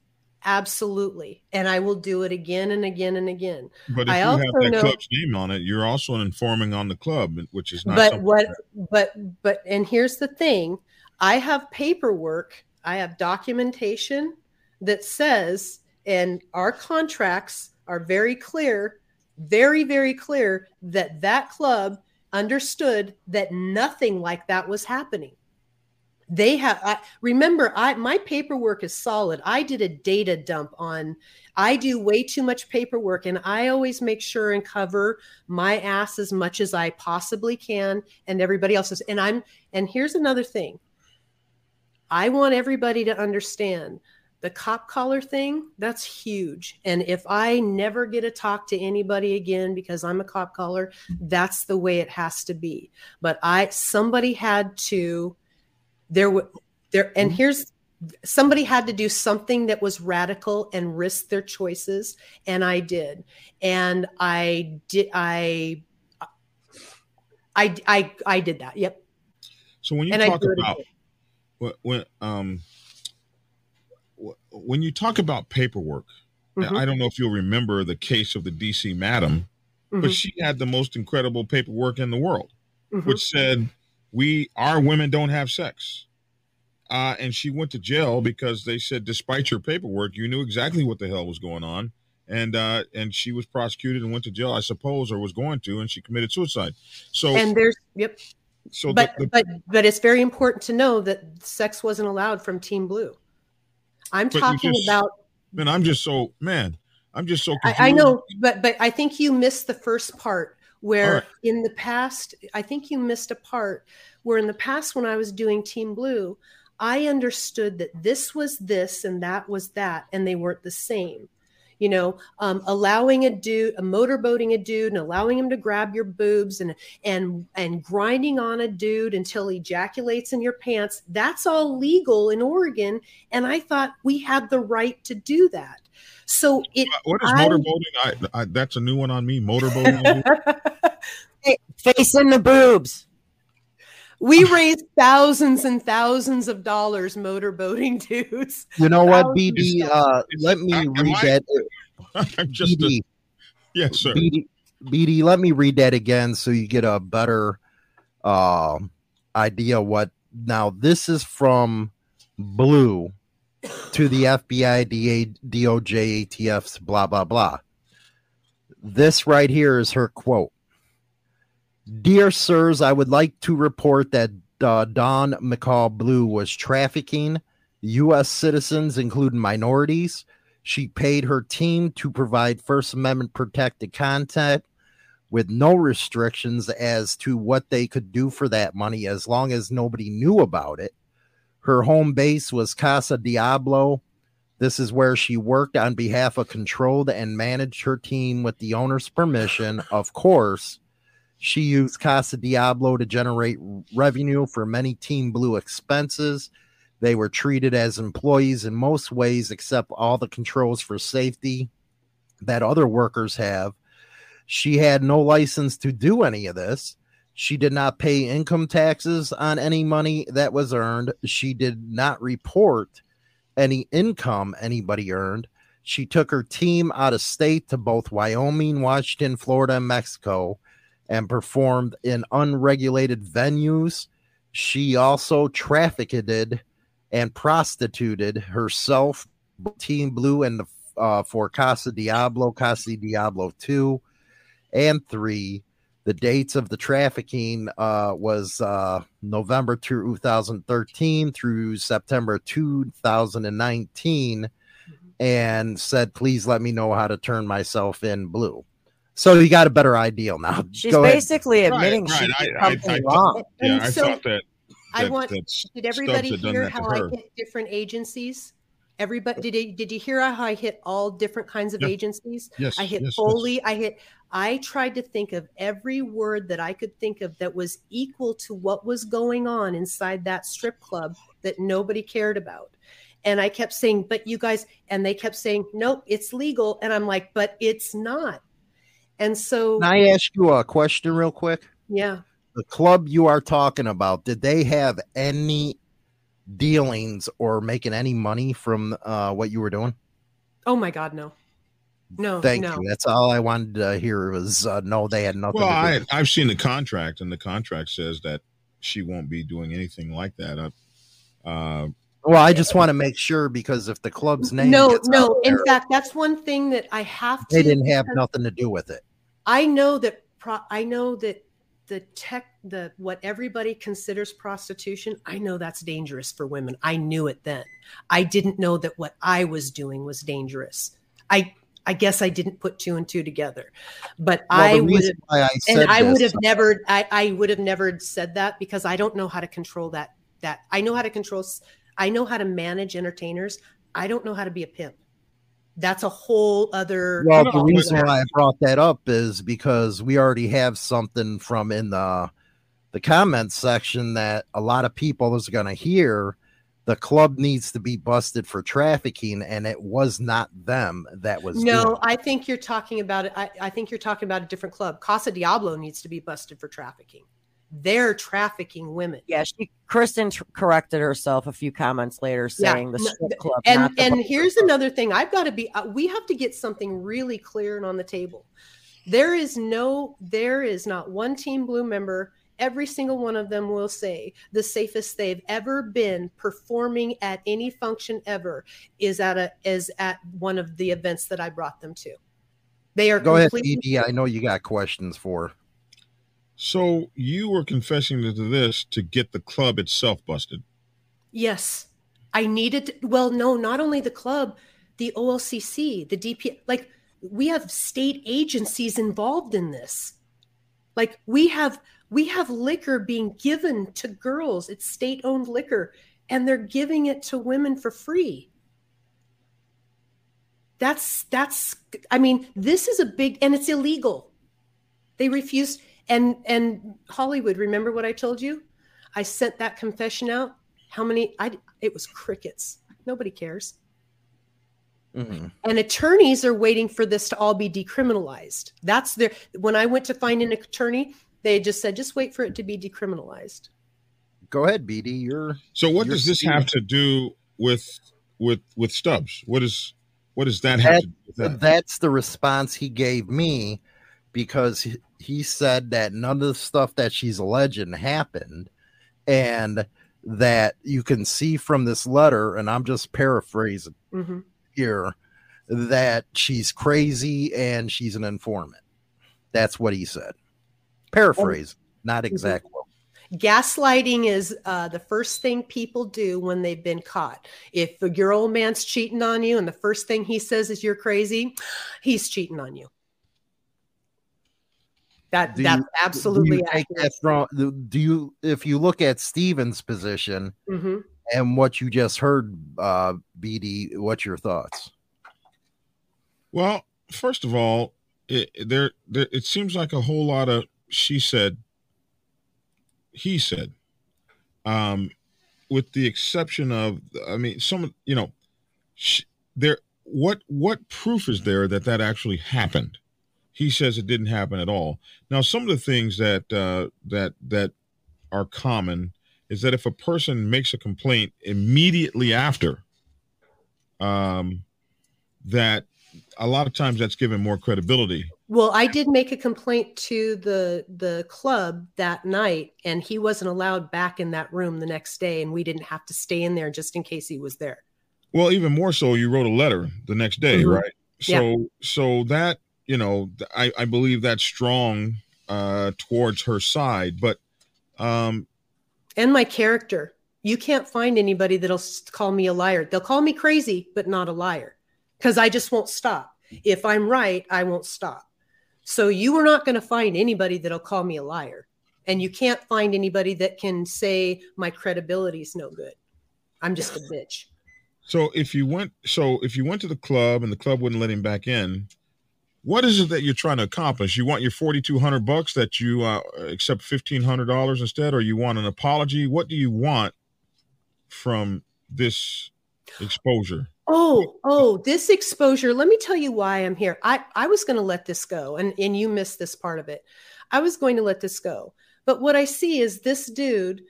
Absolutely. And I will do it again and again and again. But if I you also have that know- club's name on it, you're also informing on the club, which is not. but what that- but but and here's the thing i have paperwork i have documentation that says and our contracts are very clear very very clear that that club understood that nothing like that was happening they have I, remember i my paperwork is solid. I did a data dump on i do way too much paperwork and i always make sure and cover my ass as much as i possibly can and everybody else's and i'm and here's another thing. I want everybody to understand the cop collar thing that's huge and if i never get to talk to anybody again because i'm a cop collar that's the way it has to be. But i somebody had to there w- there and here's somebody had to do something that was radical and risk their choices and i did. And i did i i i, I did that yep. So when you and talk about when, when um when you talk about paperwork, Mhm. I don't know if you'll remember the case of the DC madam, but Mhm, she had the most incredible paperwork in the world, mhm. which said we our women don't have sex. Uh, and she went to jail because they said, despite your paperwork, you knew exactly what the hell was going on, and uh, and she was prosecuted and went to jail, I suppose, or was going to, and she committed suicide. So, and there's yep so but the, the, but but it's very important to know that sex wasn't allowed from team blue i'm talking just- about man, I'm just so man, I'm just so confused. I, I know, but but I think you missed the first part where right. in the past, I think you missed a part where in the past when I was doing Team Blue, I understood that this was this and that was that, and they weren't the same. You know, um, allowing a dude, a motorboating a dude, and allowing him to grab your boobs and and and grinding on a dude until he ejaculates in your pants—that's all legal in Oregon. And I thought we had the right to do that. So it What is I- motorboating? I, I that's a new one on me. Motorboating. Facing the boobs. we raised thousands and thousands of dollars motorboating dudes. You know what, How- BD? Uh, let me Am read I- that. I'm just a, yes, sir. BD, BD, let me read that again so you get a better uh, idea what. Now, this is from Blue to the FBI, DA, DOJ, ATFs, blah, blah, blah. This right here is her quote Dear sirs, I would like to report that uh, Dawn McCall Blue was trafficking U.S. citizens, including minorities. She paid her team to provide First Amendment protected content with no restrictions as to what they could do for that money as long as nobody knew about it. Her home base was Casa Diablo. This is where she worked on behalf of controlled and managed her team with the owner's permission. Of course, she used Casa Diablo to generate revenue for many Team Blue expenses. They were treated as employees in most ways, except all the controls for safety that other workers have. She had no license to do any of this. She did not pay income taxes on any money that was earned. She did not report any income anybody earned. She took her team out of state to both Wyoming, Washington, Florida, and Mexico and performed in unregulated venues. She also trafficked and prostituted herself, Team Blue, and the uh, for Casa Diablo, Casa Diablo 2 and 3. The dates of the trafficking uh, was uh, November 2013 through September 2019 and said, please let me know how to turn myself in blue. So you got a better idea now. She's Go basically Right, admitting right. she I- did I- something I- wrong. Yeah, And I so thought that. I that- want that did everybody had hear how I hit different agencies? Everybody did you, did you hear how I hit all different kinds of Yeah. agencies? Yes, I hit yes, yes. I hit. I tried to think of every word that I could think of that was equal to what was going on inside that strip club that nobody cared about. And I kept saying, "But you guys," and they kept saying, "Nope, it's legal." And I'm like, "But it's not." And so, Can I ask you a question real quick? yeah, The club you are talking about, did they have any dealings or making any money from uh, what you were doing? Oh my God, no. No, Thank no. you. That's all I wanted to hear was uh, no, they had nothing. Well, to do I, I've seen the contract, and the contract says that she won't be doing anything like that. Uh, uh, well, I just want to make sure because if the club's name, No, no. out In fact, that's one thing that I have to. they didn't have nothing to do with it. I know that. Pro, I know that the tech, the what everybody considers prostitution. I know that's dangerous for women. I knew it then. I didn't know that what I was doing was dangerous. I. I guess I didn't put two and two together, but Well, I would have I and I would have never I, I would have never said that because I don't know how to control that that I know how to control I know how to manage entertainers. I don't know how to be a pimp. That's a whole other Well, the reason why I brought that up is because we already have something from in the the comments section that a lot of people is going to hear. The club needs to be busted for trafficking, and it was not them that was. No, doing. I think you're talking about. I, I think you're talking about a different club. Casa Diablo needs to be busted for trafficking. They're trafficking women. Yeah, she Kristen tr- corrected herself a few comments later, Yeah, saying the strip club. and not the and bar. here's another thing i've got to be uh, we have to get something really clear and on the table there is no there is not one team blue member every single one of them will say the safest they've ever been performing at any function ever is at a is at one of the events that i brought them to they are Go ahead, completely I know you got questions for. so you were confessing to this to get the club itself busted. Yes. I needed, well, no, not only the club, the OLCC, the DP, like we have state agencies involved in this. Like we have, we have liquor being given to girls. It's state owned liquor and they're giving it to women for free. That's, that's, I mean, this is a big, and it's illegal. They refused. And, and Hollywood, remember what I told you? I sent that confession out how many i it was crickets nobody cares Mhm. and attorneys are waiting for this to all be decriminalized that's their when i went to find an attorney they just said just wait for it to be decriminalized Go ahead, BD. You're So what You're does this stealing. have to do with with with Stubbs? What is what does that have to do with that? that's the response he gave me because he, he said that none of the stuff that she's alleging happened and that you can see from this letter and i'm just paraphrasing hmm here that she's crazy and she's an informant that's what he said paraphrase not exact quote. Gaslighting is uh, the first thing people do when they've been caught. If your old man's cheating on you and the first thing he says is you're crazy he's cheating on you. That Do that's you- absolutely do you take that accurate. from do you if you look at stephen's position Mhm. and what you just heard uh bd what's your thoughts? Well, first of all, it, there, there it seems like a whole lot of she said, he said, um, with the exception of, I mean, some, you know, sh there. What what proof is there that that actually happened? He says it didn't happen at all. Now, some of the things that uh, that that are common is that if a person makes a complaint immediately after, um, that a lot of times that's given more credibility. Well, I did make a complaint to the the club that night, and he wasn't allowed back in that room the next day, and we didn't have to stay in there just in case he was there. Well, even more so, you wrote a letter the next day, Mhm. right? So, so that you know, I, I believe that's strong uh, towards her side, but um, And my character, you can't find anybody that'll call me a liar. They'll call me crazy, but not a liar, because I just won't stop. If I'm right, I won't stop. So you are not going to find anybody that'll call me a liar, and you can't find anybody that can say my credibility is no good. I'm just a bitch. so if you went, so if you went to the club and the club wouldn't let him back in, what is it that you're trying to accomplish? You want your forty two hundred bucks that you uh, accept fifteen hundred dollars instead, or you want an apology? What do you want from this exposure? Oh, oh, this exposure. Let me tell you why I'm here. I, I was going to let this go, and, and you missed this part of it. I was going to let this go. But what I see is this dude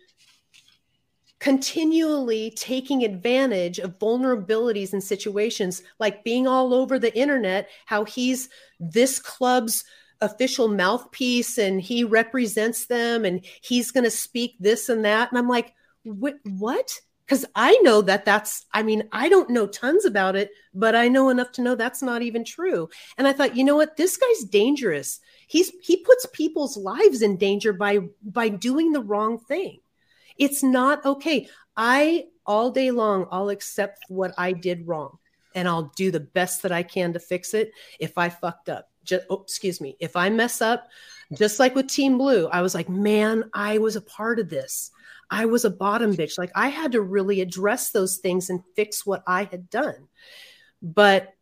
continually taking advantage of vulnerabilities and situations like being all over the internet how he's this club's official mouthpiece and he represents them and he's going to speak this and that and i'm like what because i know that that's i mean i don't know tons about it but i know enough to know that's not even true and i thought you know what this guy's dangerous he's he puts people's lives in danger by by doing the wrong thing it's not okay. I all day long, I'll accept what I did wrong and I'll do the best that I can to fix it if I fucked up. Just, oh, excuse me. If I mess up, just like with Team Blue, I was like, man, I was a part of this. I was a bottom bitch. Like I had to really address those things and fix what I had done. But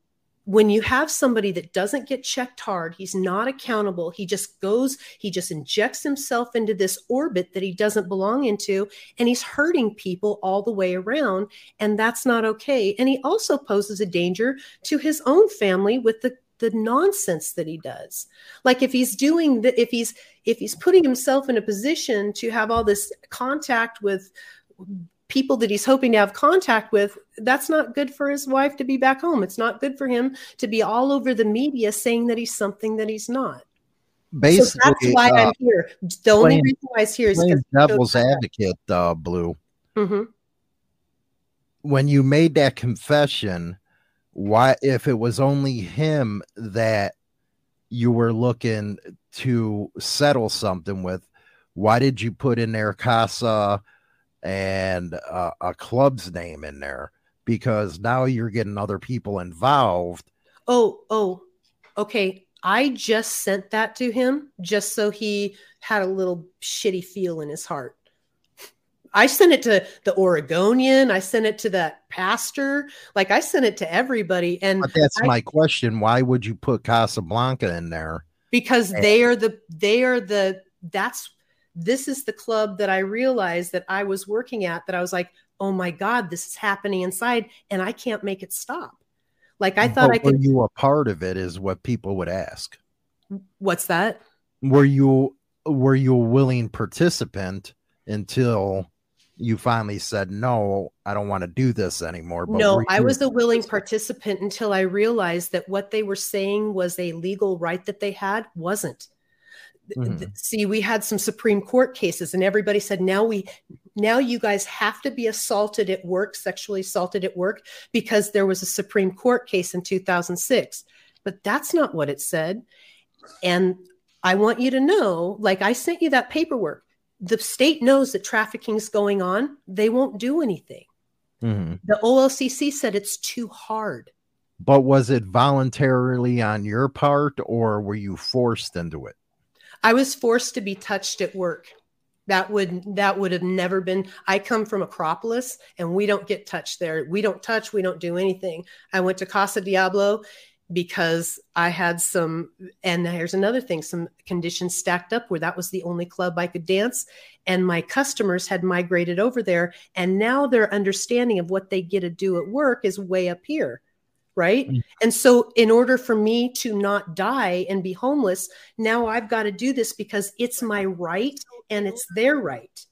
when you have somebody that doesn't get checked hard, he's not accountable. He just goes, he just injects himself into this orbit that he doesn't belong into, and he's hurting people all the way around. And that's not okay. And he also poses a danger to his own family with the the nonsense that he does like if he's doing the if he's if he's putting himself in a position to have all this contact with people that he's hoping to have contact with, that's not good for his wife to be back home. It's not good for him to be all over the media saying that he's something that he's not. Basically, so that's why uh, I'm here. The only playing, reason why he's here is because devil's advocate, uh, Blue. Mm-hmm. When you made that confession, why, if it was only him that you were looking to settle something with, why did you put in there Casa? and uh, a club's name in there because now you're getting other people involved. Oh, oh, okay. I just sent that to him just so he had a little shitty feel in his heart. I sent it to the Oregonian. I sent it to that pastor. Like I sent it to everybody. And but that's I, my question. Why would you put Casablanca in there? Because and- they are the they are the that's this is the club that I realized that I was working at that I was like, oh my God, this is happening inside and I can't make it stop. Like I thought but I could. Were you a part of it? Is what people would ask. What's that? Were you were you a willing participant until you finally said no? I don't want to do this anymore. no, I was a willing participant until I realized that what they were saying was a legal right that they had wasn't. Mm-hmm. See, we had some Supreme Court cases, and everybody said, now we, now you guys have to be assaulted at work, sexually assaulted at work, because there was a Supreme Court case in 2006. But that's not what it said. And I want you to know, like I sent you that paperwork. The state knows that trafficking is going on. They won't do anything. Mm-hmm. The OLCC said it's too hard. But was it voluntarily on your part, or were you forced into it? I was forced to be touched at work. That would that would have never been. I come from Acropolis, and we don't get touched there. We don't touch. We don't do anything. I went to Casa Diablo because I had some, and here's another thing: some conditions stacked up where that was the only club I could dance, and my customers had migrated over there, and now their understanding of what they get to do at work is way up here right? Mm-hmm. And so, in order for me to not die and be homeless, now I've got to do this because it's my right and it's their right.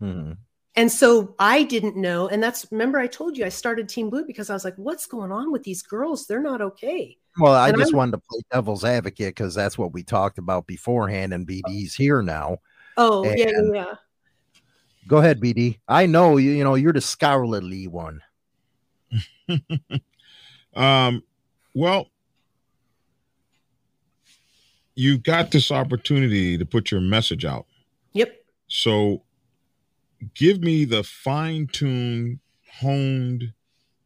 Mm-hmm. And so I didn't know. And that's, remember, I told you I started Team Blue because I was like, what's going on with these girls? They're not okay. Well, I and just I'm, wanted to play devil's advocate because that's what we talked about beforehand, and BD's here now. Oh, and yeah, yeah. Go ahead, BD. I know you, you know, you're the scholarly one. Um, well, you've got this opportunity to put your message out. Yep. So give me the fine tuned, honed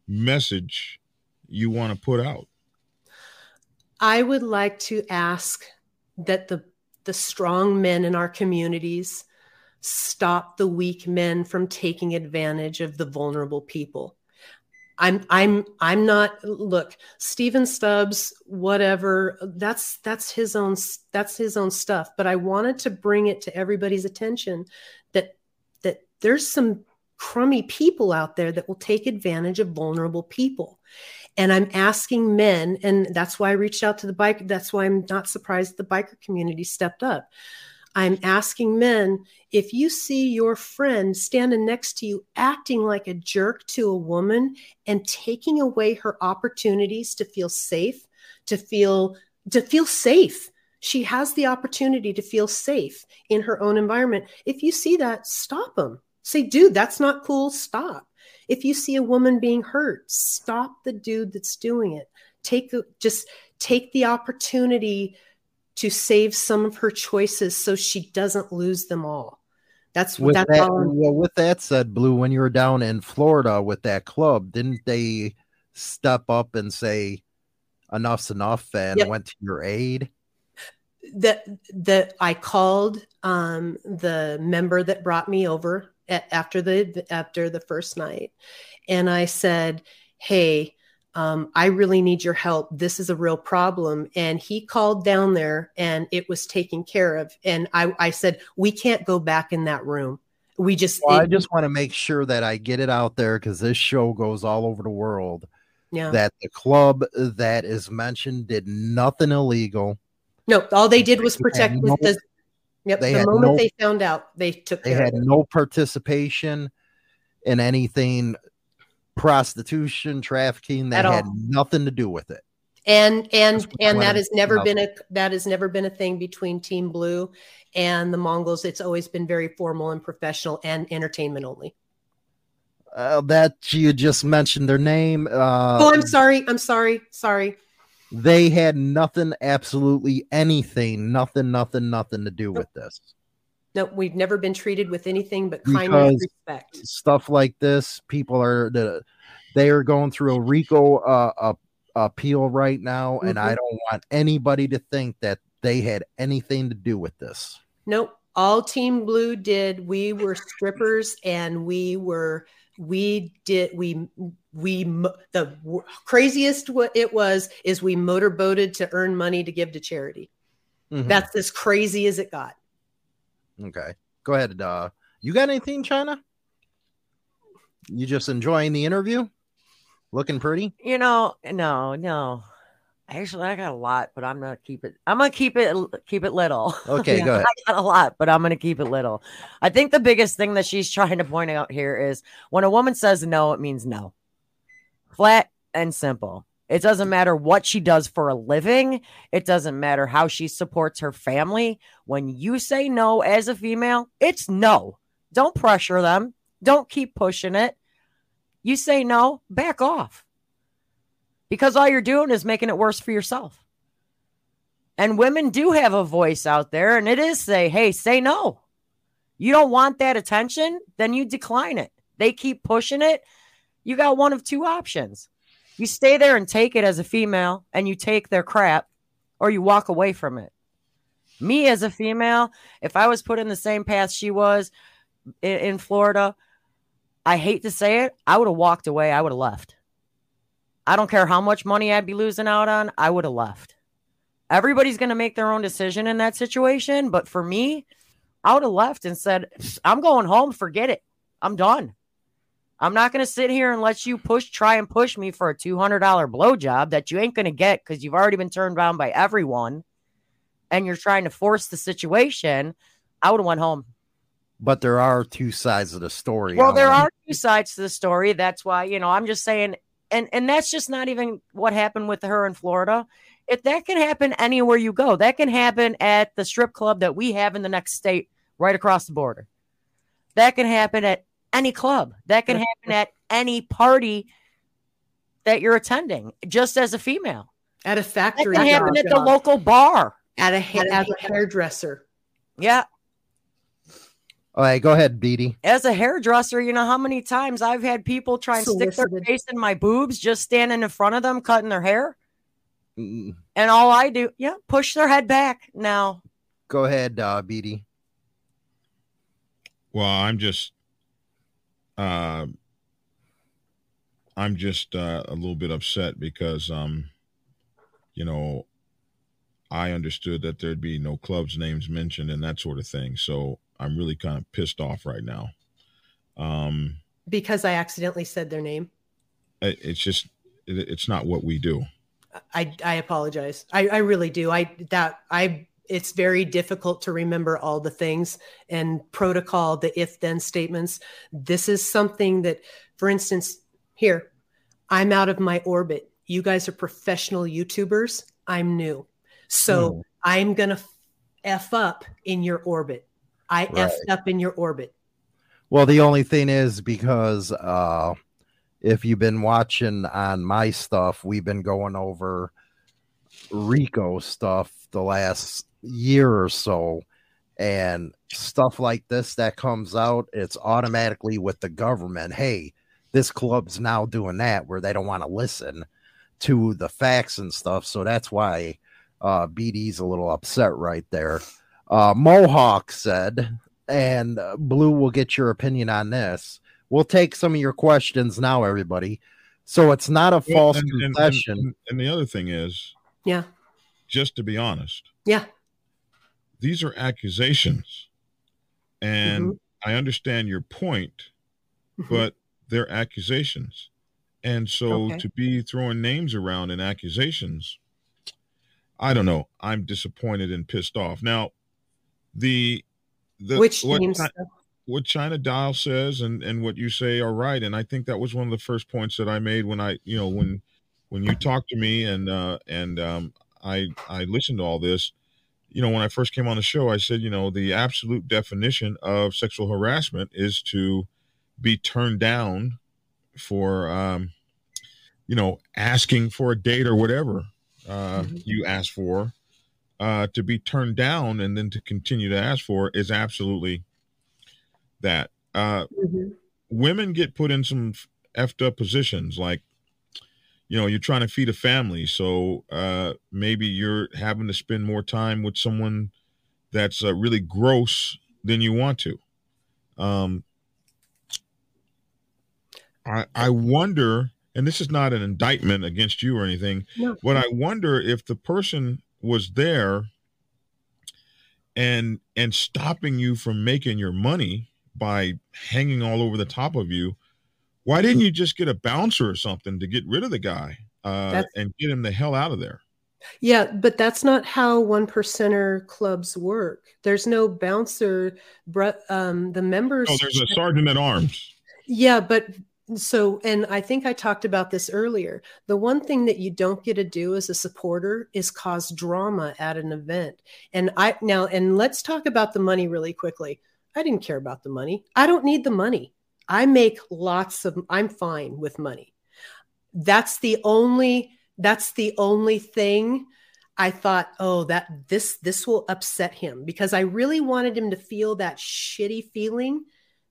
message you want to put out. I would like to ask that the the strong men in our communities stop the weak men from taking advantage of the vulnerable people. I'm I'm I'm not look Stephen Stubbs whatever that's that's his own that's his own stuff but I wanted to bring it to everybody's attention there's some crummy people out there that will take advantage of vulnerable people and I'm asking men and that's why I reached out to the bike that's why I'm not surprised the biker community stepped up I'm asking men if you see your friend standing next to you acting like a jerk to a woman and taking away her opportunities to feel safe, to feel to feel safe. She has the opportunity to feel safe in her own environment. If you see that, stop them. Say, dude, that's not cool. Stop. If you see a woman being hurt, stop the dude that's doing it. Take just take the opportunity to save some of her choices so she doesn't lose them all. That's With that's that, all. Well, with that said, Blue, when you were down in Florida with that club, didn't they step up and say enough's enough and Yep. went to your aid? that that I called um, the member that brought me over after the after the first night, and I said, "Hey, um, I really need your help. This is a real problem." And he called down there, and it was taken care of. And I, I said, "We can't go back in that room. We just, Well, I just want to make sure that I get it out there because this show goes all over the world. yeah." That the club that is mentioned did nothing illegal. no, all they did was protect. no- the, yep, they the moment no- they found out, they took They had no participation in anything prostitution, trafficking. They At had all. nothing to do with it. and and That's what I and that has never been a that has never been a thing between team blue and the mongols it's always been very formal and professional and entertainment only Uh, that you just mentioned their name. Uh, oh i'm sorry i'm sorry sorry they had nothing, absolutely anything, nothing, nothing, nothing to do with this. no we've never been treated with anything but kindness Because- respect Stuff like this, people are the they are going through a RICO uh, appeal right now, and I Mhm. don't want anybody to think that they had anything to do with this. nope all team blue did we were strippers and we were we did we we the craziest what it was is we motorboated to earn money to give to charity Mhm. that's as crazy as it got okay. Go ahead. Uh, you got anything, China? You just enjoying the interview? Looking pretty? You know, no, no. Actually, I got a lot, but I'm gonna keep it. I'm gonna keep it keep it little. Okay, Yeah. go ahead. I got a lot, but I'm gonna keep it little. I think the biggest thing that she's trying to point out here is when a woman says no, it means no. Flat and simple. It doesn't matter what she does for a living. It doesn't matter how she supports her family. When you say no as a female, it's no. Don't pressure them. Don't keep pushing it. You say no, back off. Because all you're doing is making it worse for yourself. And women do have a voice out there, and it is say, hey, say no. You don't want that attention, then you decline it. They keep pushing it. You got one of two options. You stay there and take it as a female, and you take their crap, or you walk away from it. Me as a female, if I was put in the same path she was in, in Florida, I hate to say it, I would have walked away. I would have left. I don't care how much money I'd be losing out on, I would have left. Everybody's going to make their own decision in that situation. But for me, I would have left and said, I'm going home. Forget it. I'm done. I'm not going to sit here and let you push, try and push me for a $200 blowjob that you ain't going to get because you've already been turned down by everyone and you're trying to force the situation. I would have went home. But there are two sides of the story. Well, there are two sides to the story. That's why, you know, I'm just saying, and and that's just not even what happened with her in Florida. If that can happen anywhere you go, that can happen at the strip club that we have in the next state right across the border. That can happen at any club. That can happen at any party that you're attending, just as a female. at a That factory can happen job, at the local bar. at a ha- as a hairdresser Yeah. All right, go ahead, Beatty. as a hairdresser, you know how many times I've had people try and stick their face in my boobs just standing in front of them cutting their hair. Mm, And all I do, yeah, push their head back. Now, Go ahead, uh, Beatty. Well, I'm just, uh, I'm just uh, a little bit upset because, um, you know, I understood that there'd be no clubs names mentioned and that sort of thing. So I'm really kind of pissed off right now. Um, because I accidentally said their name. it, it's just, it, it's not what we do. I I apologize. I, I really do. I that I it's very difficult to remember all the things and protocol the if then statements. This is something that for instance here i'm out of my orbit. You guys are professional youtubers. I'm new. So mm. i'm gonna f up in your orbit. I right. f up in your orbit. Well the only thing is because uh if you've been watching on my stuff we've been going over rico stuff the last year or so and stuff like this that comes out it's automatically with the government hey this club's now doing that where they don't want to listen to the facts and stuff. So that's why uh bd's a little upset right there. Uh mohawk said and uh, blue will get your opinion on this. We'll take some of your questions now everybody. So it's not a false and, confession and, and, and the other thing is yeah. just to be honest yeah these are accusations. And mm-hmm. I understand your point, mm-hmm. but they're accusations. And so okay. to be throwing names around in accusations, I don't know. I'm disappointed and pissed off. Now, the the which what, what China Dial says and and what you say are right, and I think that was one of the first points that I made when I you know when when you talked to me and uh, and um, I I listened to all this you know, when I first came on the show, I said, you know, the absolute definition of sexual harassment is to be turned down for, um, you know, asking for a date or whatever uh, mm-hmm. you ask for. Uh, to be turned down and then to continue to ask for is absolutely that. Uh, mm-hmm. Women get put in some effed up positions like you know you're trying to feed a family so uh, maybe you're having to spend more time with someone that's uh, really gross than you want to um, I, I wonder and this is not an indictment against you or anything no. but i wonder if the person was there and and stopping you from making your money by hanging all over the top of you why didn't you just get a bouncer or something to get rid of the guy uh, and get him the hell out of there? Yeah, but that's not how one percenter clubs work. There's no bouncer. Um, the members. Oh, there's a sergeant at arms. Yeah, but so, and I think I talked about this earlier. The one thing that you don't get to do as a supporter is cause drama at an event. And I now, and let's talk about the money really quickly. I didn't care about the money. I don't need the money. I make lots of I'm fine with money. That's the only that's the only thing I thought, oh, that this this will upset him because I really wanted him to feel that shitty feeling,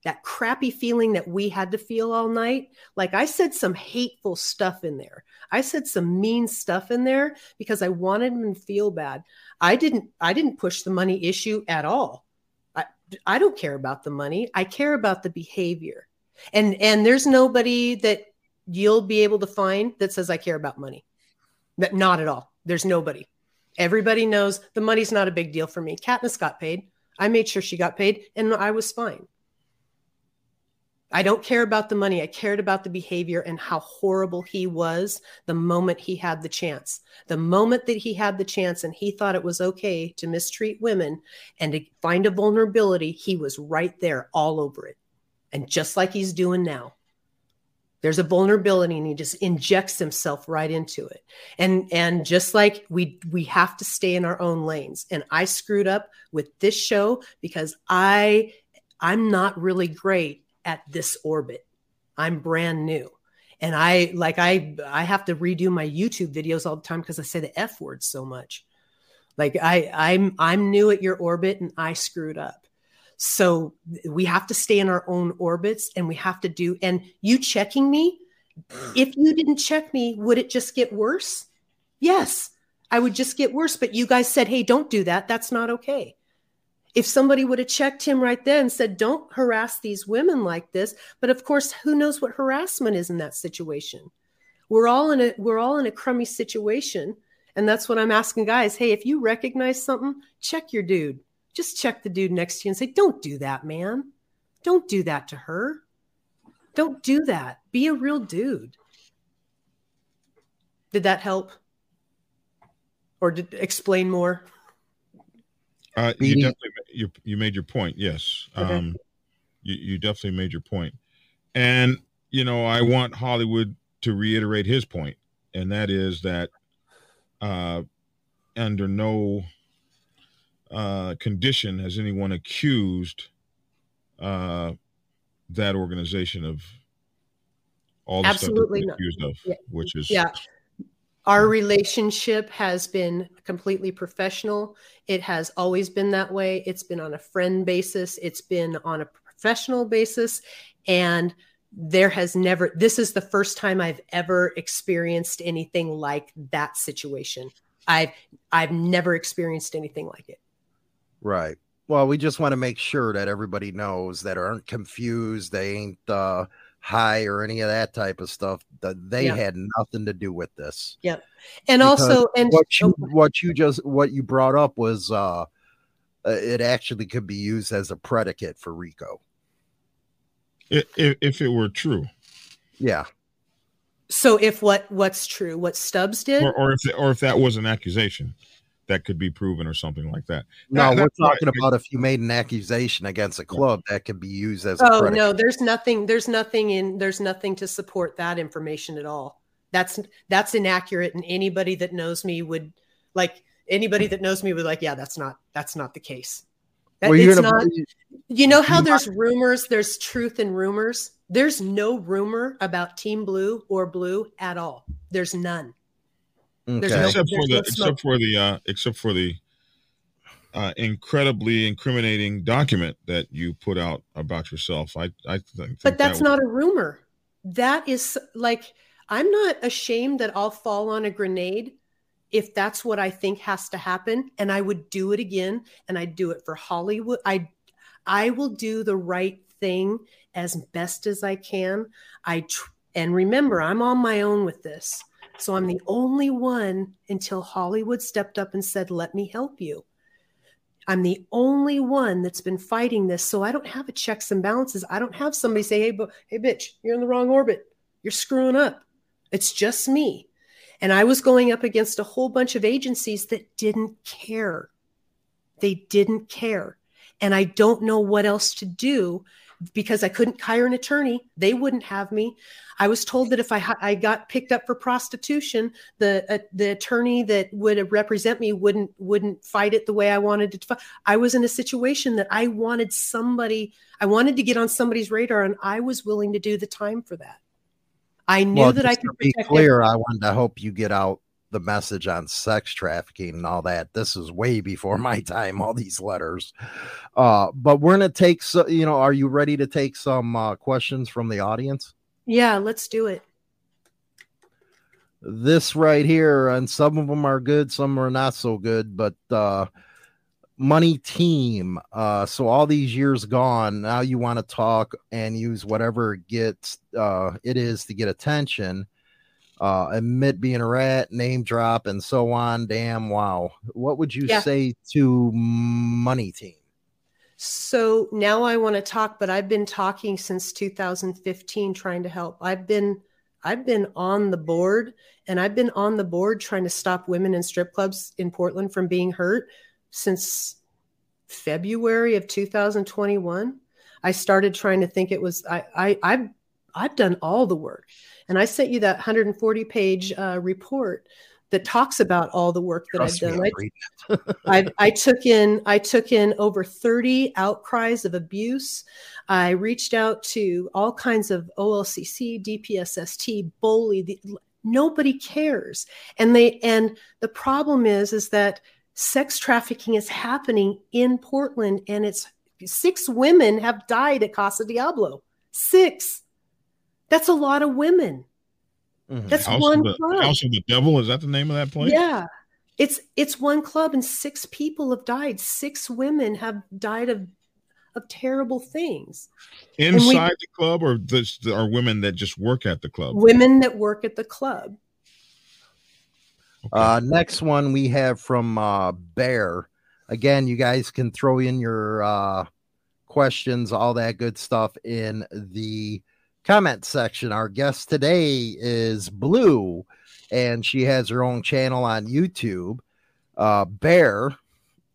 that crappy feeling that we had to feel all night. Like I said some hateful stuff in there. I said some mean stuff in there because I wanted him to feel bad. I didn't I didn't push the money issue at all. I don't care about the money. I care about the behavior. And and there's nobody that you'll be able to find that says I care about money. That not at all. There's nobody. Everybody knows the money's not a big deal for me. Katniss got paid. I made sure she got paid and I was fine. I don't care about the money. I cared about the behavior and how horrible he was the moment he had the chance. The moment that he had the chance and he thought it was okay to mistreat women and to find a vulnerability, he was right there all over it. And just like he's doing now, there's a vulnerability and he just injects himself right into it. And and just like we we have to stay in our own lanes. And I screwed up with this show because I I'm not really great at this orbit. I'm brand new. And I like I I have to redo my YouTube videos all the time because I say the F word so much. Like I I'm I'm new at your orbit and I screwed up. So we have to stay in our own orbits and we have to do and you checking me, if you didn't check me, would it just get worse? Yes, I would just get worse. But you guys said, hey, don't do that. That's not okay if somebody would have checked him right then and said, don't harass these women like this. But of course, who knows what harassment is in that situation? We're all in a we're all in a crummy situation. And that's what I'm asking guys. Hey, if you recognize something, check your dude. Just check the dude next to you and say, Don't do that, man. Don't do that to her. Don't do that. Be a real dude. Did that help? Or did explain more? Uh, you definitely you you made your point. Yes, Okay. um, you you definitely made your point, and you know I want Hollywood to reiterate his point, and that is that uh, under no uh, condition has anyone accused uh, that organization of all the Absolutely stuff accused of, Yeah. which is Yeah. Our relationship has been completely professional. It has always been that way. It's been on a friend basis, it's been on a professional basis. And there has never, this is the first time I've ever experienced anything like that situation. I've, I've never experienced anything like it. Right. Well, we just want to make sure that everybody knows that aren't confused. They ain't uh, high or any of that type of stuff. That they Yeah. had nothing to do with this. Yep. And Because also, and What you oh, what you just what you brought up was uh, uh, it actually could be used as a predicate for RICO. i- i- if it were true, Yeah. so if what, what's true, what Stubbs did, or, or if or if that was an accusation that could be proven or something like that. No, That- we're that's right. talking about if you made an accusation against a club that could be used as Oh predicate. no, there's nothing. There's nothing in. There's nothing to support that information at all. That's that's inaccurate, and anybody that knows me would like anybody that knows me would like, yeah, that's not that's not the case. That, Well, you're it's gonna- not. You know how there's rumors, there's truth in rumors. There's no rumor about Team Blue or Blue at all. There's none. There's Okay. no- except for the no except smoke. for the uh, except for the uh, incredibly incriminating document that you put out about yourself. I I think, But that's that not a rumor. That is like I'm not ashamed that I'll fall on a grenade if that's what I think has to happen and I would do it again and I'd do it for Hollywood. I I will do the right thing as best as I can. I tr- and remember I'm on my own with this. So I'm the only one until Hollywood stepped up and said, "Let me help you." I'm the only one that's been fighting this. So I don't have a checks and balances. I don't have somebody say, hey, bu- hey, bitch, you're in the wrong orbit. You're screwing up. It's just me. And I was going up against a whole bunch of agencies that didn't care. They didn't care. And I don't know what else to do because I couldn't hire an attorney. They wouldn't have me. I was told that if I, I got picked up for prostitution, the uh, the attorney that would represent me wouldn't wouldn't fight it the way I wanted it to fight. I was in a situation that I wanted somebody, I wanted to get on somebody's radar, and I was willing to do the time for that. I knew Well, that I could be clear. I wanted to hope you get out the message on sex trafficking and all that. This is way before my time. All these letters, uh, but we're gonna take. So, you know, are you ready to take some uh, questions from the audience? Yeah, let's do it. This right here, and some of them are good, some are not so good. But uh, money team. Uh, so all these years gone, now you want to talk and use whatever gets uh, it is to get attention. Uh, admit being a rat, name drop, and so on. Damn, wow. What would you Yeah. say to money team? So now I want to talk, but I've been talking since 2015 trying to help. I've been I've been on the board and I've been on the board trying to stop women in strip clubs in Portland from being hurt since February of 2021. I started trying to think it was I I I've I've done all the work. And I sent you that 140 page uh, report that talks about all the work that Trust I've done. I- I, I took in I took in over 30 outcries of abuse. I reached out to all kinds of OLCC, DPSST, Bully. The, nobody cares, and they and the problem is is that sex trafficking is happening in Portland, and it's six women have died at Casa Diablo. Six. That's a lot of women. Mhm. That's House one of the club. House of the Devil. Is that the name of that place? Yeah. It's it's one club and six people have died. Six women have died of of terrible things. Inside the club, or this are women that just work at the club? Women that work at the club. Okay. Uh, next one we have from uh, Bear. Again, you guys can throw in your uh, questions, all that good stuff in the comment section. Our guest today is Blue, and she has her own channel on YouTube. Uh, Bear,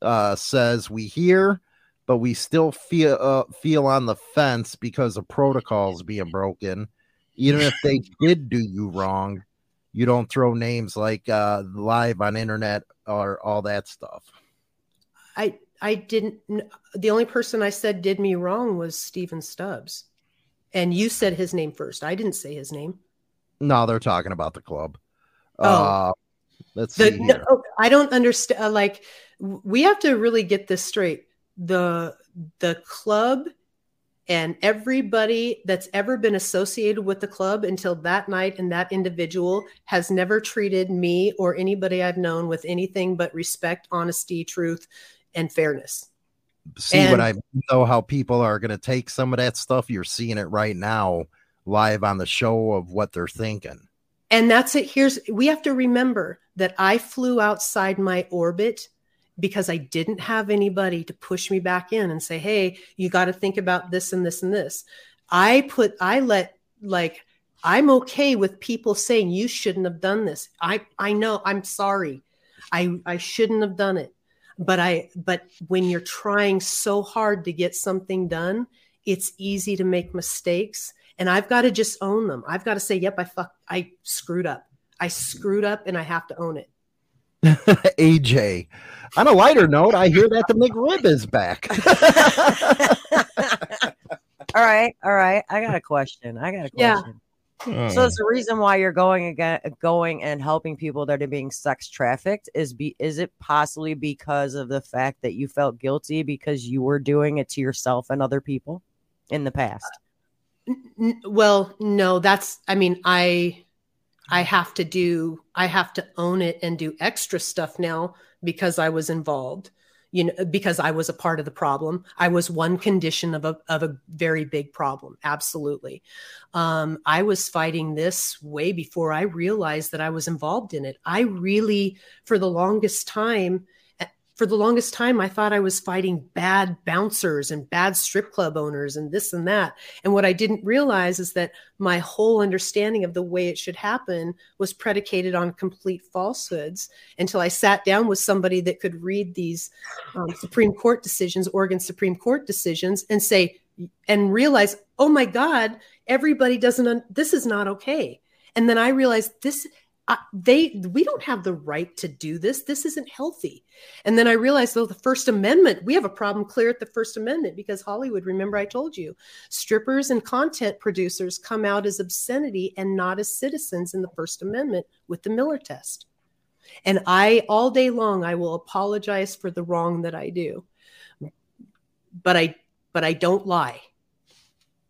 uh, says we hear, but we still feel uh, feel on the fence because of protocols being broken. Even if they did do you wrong, you don't throw names like uh, live on internet or all that stuff. I I didn't. The only person I said did me wrong was Stephen Stubbs, and you said his name first. I didn't say his name. No, they're talking about the club. Oh. Uh, let's The, see. no. I don't understand. Like, we have to really get this straight. The the club and everybody that's ever been associated with the club until that night and that individual has never treated me or anybody I've known with anything but respect, honesty, truth, and fairness. See what I know how people are going to take some of that stuff. You're seeing it right now live on the show of what they're thinking. And that's it. Here's we have to remember that I flew outside my orbit because I didn't have anybody to push me back in and say, "Hey, you got to think about this and this and this." I put I let like I'm okay with people saying you shouldn't have done this. I I know I'm sorry. I I shouldn't have done it. But I but when you're trying so hard to get something done, it's easy to make mistakes and I've got to just own them. I've got to say, "Yep, I fuck I screwed up. I screwed up and I have to own it." AJ. On a lighter note, I hear that the McRib is back. all right, all right. I got a question. I got a question Yeah. Question. Oh. So it's the reason why you're going again, going and helping people that are being sex trafficked is be is it possibly because of the fact that you felt guilty because you were doing it to yourself and other people in the past? Uh, n- well, no, that's I mean, I I have to do I have to own it and do extra stuff now because I was involved. You know, because I was a part of the problem. I was one condition of a of a very big problem. Absolutely. Um, I was fighting this way before I realized that I was involved in it. I really, for the longest time, for the longest time, I thought I was fighting bad bouncers and bad strip club owners and this and that. And what I didn't realize is that my whole understanding of the way it should happen was predicated on complete falsehoods until I sat down with somebody that could read these um, Supreme Court decisions, Oregon Supreme Court decisions, and say, and realize, oh my God, everybody doesn't, un- this is not okay. And then I realized this, I, they, we don't have the right to do this. This isn't healthy. And then I realized, though, the First Amendment, we have a problem clear at the First Amendment because Hollywood, remember I told you, strippers and content producers come out as obscenity and not as citizens in the First Amendment with the Miller test. And I, all day long, I will apologize for the wrong that I do. But I, but I don't lie.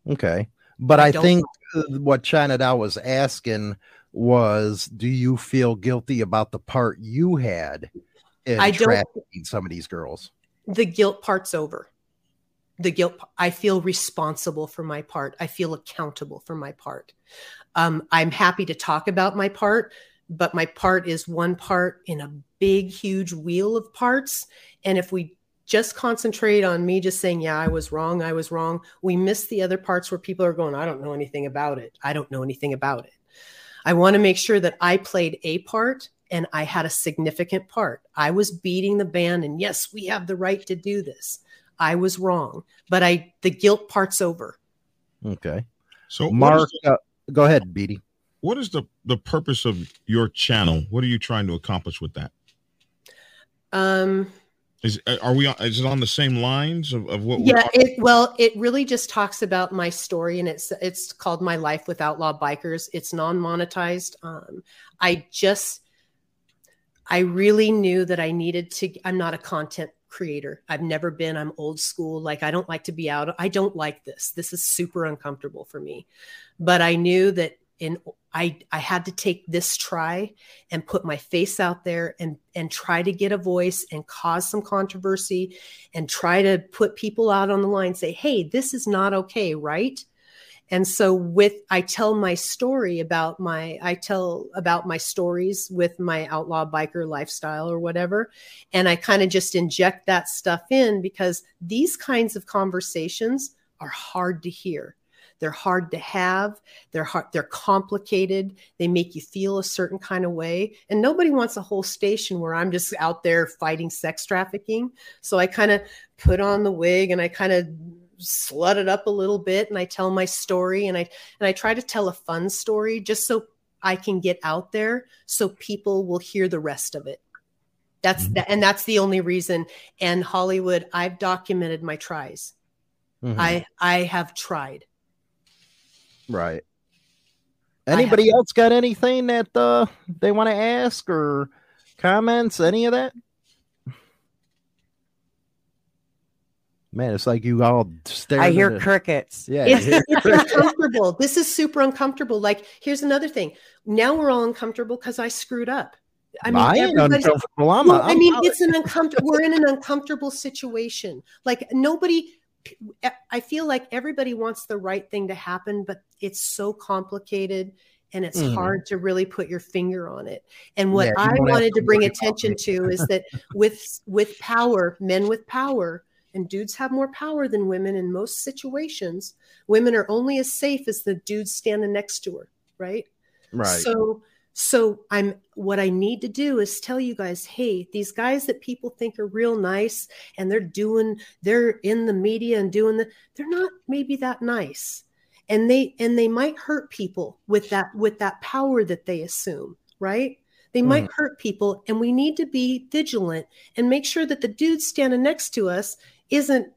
okay. But I I, think uh, what China Dow was asking was do you feel guilty about the part you had in I don't- trafficking some of these girls? the guilt part's over. The guilt, I feel responsible for my part. I feel accountable for my part. Um, I'm happy to talk about my part, but my part is one part in a big, huge wheel of parts. And if we just concentrate on me just saying, yeah, I was wrong, I was wrong, we miss the other parts where people are going, I don't know anything about it. I don't know anything about it. I want to make sure that I played a part and I had a significant part. I was beating the band, and yes, we have the right to do this. I was wrong, but I the guilt part's over. Okay. so Mark, the, uh, go ahead, Beatty. what is the the purpose of your channel? What are you trying to accomplish with that? Um, Is are we? on- Is it on the same lines of, of what? yeah, it well, it really just talks about my story, and it's it's called My Life with Outlaw Bikers. It's non monetized. Um, I just I really knew that I needed to. I'm not a content creator. I've never been. I'm old school. Like I don't like to be out. I don't like this. This is super uncomfortable for me. But I knew that in I I had to take this try and put my face out there and and try to get a voice and cause some controversy and try to put people out on the line say, "Hey, this is not okay, right?" And so with I tell my story about my I tell about my stories with my outlaw biker lifestyle or whatever and I kind of just inject that stuff in because these kinds of conversations are hard to hear. They're hard to have, they're hard, they're complicated, they make you feel a certain kind of way. And nobody wants a whole station where I'm just out there fighting sex trafficking. So I kind of put on the wig and I kind of slut it up a little bit and I tell my story and I and I try to tell a fun story just so I can get out there so people will hear the rest of it. That's mm-hmm. and that's the only reason. And Hollywood, I've documented my tries. Mm-hmm. I I have tried. Right. Anybody else got anything that uh, they want to ask or comments? Any of that? Man, it's like you all stare. I hear crickets. Yeah, it's, it's uncomfortable. This is super uncomfortable. Like, here's another thing. Now we're all uncomfortable because I screwed up. I mean, I uncomfortable. I'm, well, I'm, I mean, it's an uncomfortable. we're in an uncomfortable situation. Like nobody. I feel like everybody wants the right thing to happen, but it's so complicated and it's mm. hard to really put your finger on it. And what yeah, I wanted to bring attention to is that with with power, men with power, and dudes have more power than women in most situations. Women are only as safe as the dudes standing next to her, right? Right. So so I'm what I need to do is tell you guys, hey, these guys that people think are real nice and they're doing they're in the media and doing the they're not maybe that nice. And they and they might hurt people with that with that power that they assume, right? They might mm. hurt people and we need to be vigilant and make sure that the dude standing next to us isn't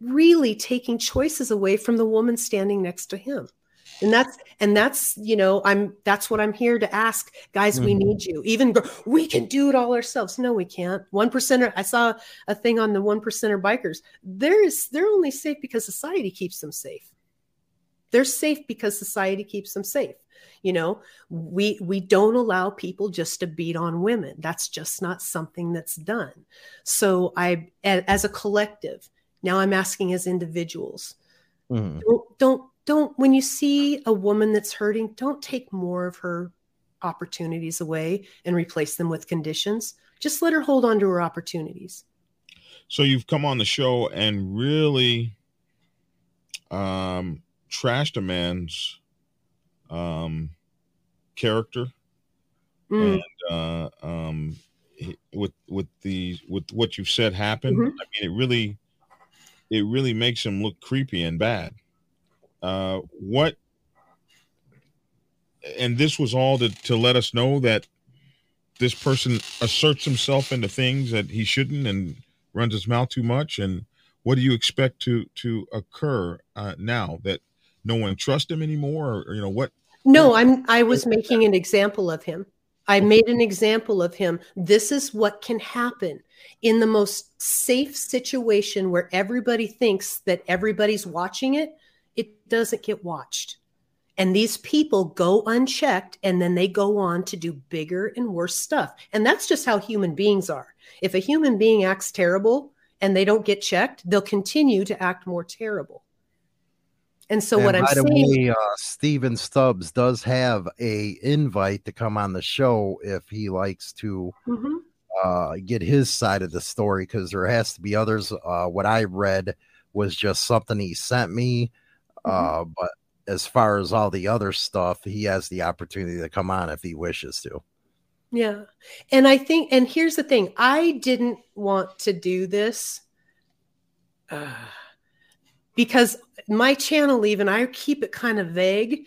really taking choices away from the woman standing next to him and that's and that's you know i'm that's what i'm here to ask. Guys mm-hmm. we need you. Even we can do it all ourselves. No we can't. One percenter i saw a thing on the one percenter bikers. There's they're only safe because society keeps them safe. They're safe because society keeps them safe. You know we we don't allow people just to beat on women. That's just not something that's done. So i as a collective now i'm asking as individuals mm-hmm. don't, don't don't when you see a woman that's hurting don't take more of her opportunities away and replace them with conditions just let her hold on to her opportunities so you've come on the show and really um trashed a man's um, character mm. and uh, um, with with the with what you've said happened. Mm-hmm. I mean, it really it really makes him look creepy and bad. Uh, what? And this was all to to let us know that this person asserts himself into things that he shouldn't and runs his mouth too much and what do you expect to to occur uh, now that no one trusts him anymore or, or, you know what no, I'm I was making an example of him. I made an example of him. This is what can happen in the most safe situation where everybody thinks that everybody's watching it. Doesn't get watched. And these people go unchecked and then they go on to do bigger and worse stuff. And that's just how human beings are. If a human being acts terrible and they don't get checked, they'll continue to act more terrible. And so and what I'm by saying, the way, uh, Stephen Stubbs does have a invite to come on the show if he likes to mm-hmm. uh, get his side of the story because there has to be others. Uh, what I read was just something he sent me, mm-hmm. Uh, but as far as all the other stuff, he has the opportunity to come on if he wishes to. Yeah, and I think, and here's the thing: I didn't want to do this. Uh, because my channel even I keep it kind of vague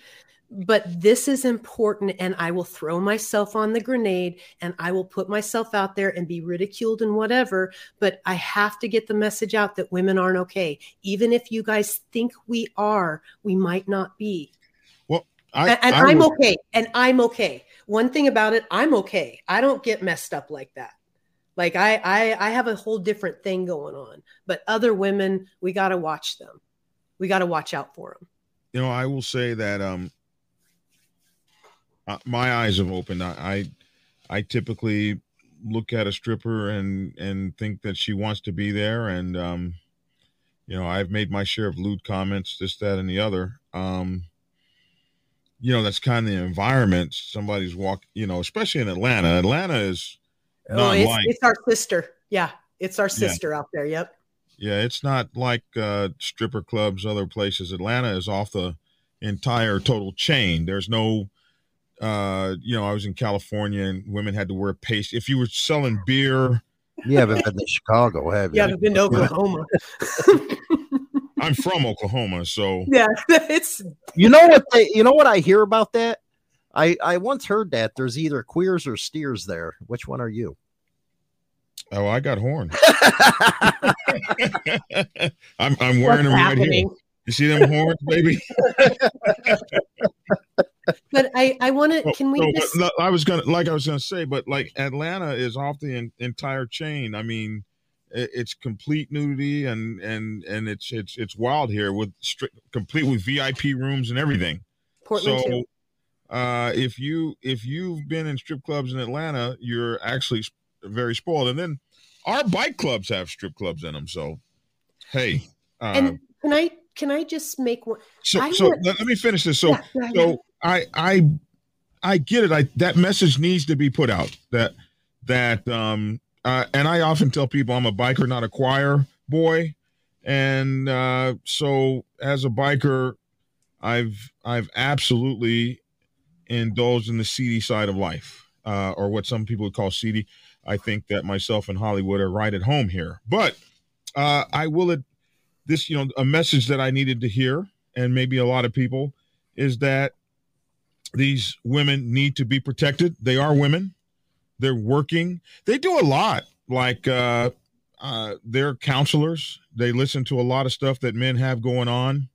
but this is important and I will throw myself on the grenade and I will put myself out there and be ridiculed and whatever but I have to get the message out that women aren't okay even if you guys think we are we might not be well I, and, and I am okay and I'm okay one thing about it I'm okay I don't get messed up like that like I, I I have a whole different thing going on. But other women, we got to watch them. We got to watch out for them. You know, I will say that um uh, my eyes have opened. I, I I typically look at a stripper and and think that she wants to be there and um you know, I've made my share of lewd comments, this, that, and the other. Um, you know, that's kind of the environment somebody's walk, you know, especially in Atlanta. Atlanta is Oh, it's, it's, our sister. Yeah, it's our sister yeah. out there. Yep. Yeah, it's not like uh, stripper clubs, other places. Atlanta is off the entire total chain. There's no, uh, you know, I was in California and women had to wear paste. If you were selling beer, You haven't been to Chicago, have you? Yeah, I've been to Oklahoma. I'm from Oklahoma, so yeah, it's You know what they you know what I hear about that? I I once heard that there's either queers or steers there. Which one are you? oh, I got horn. I'm I'm wearing what's them right here. You see them horns, baby? But I, I want to. Can we so, just? no, I was gonna, like I was gonna say, but like Atlanta is off the en- entire chain. I mean, i- it's complete nudity and and and it's it's it's wild here with strict, complete with VIP rooms and everything. Portland so, too. uh, if you if you've been in strip clubs in Atlanta, you're actually very spoiled. And then our bike clubs have strip clubs in them. So, hey, uh, And can I can I just make one? so I so would- let, me finish this. So yeah, yeah. so I I I get it. I that message needs to be put out. That that um uh, and I often tell people I'm a biker, not a choir boy, and uh, so as a biker, I've I've absolutely indulged in the seedy side of life, uh, or what some people would call seedy. I think that myself and Hollywood are right at home here, but uh, I will. Ad- this you know a message that I needed to hear, and maybe a lot of people, is that these women need to be protected. They are women. They're working. They do a lot. Like uh, uh, they're counselors. They listen to a lot of stuff that men have going on,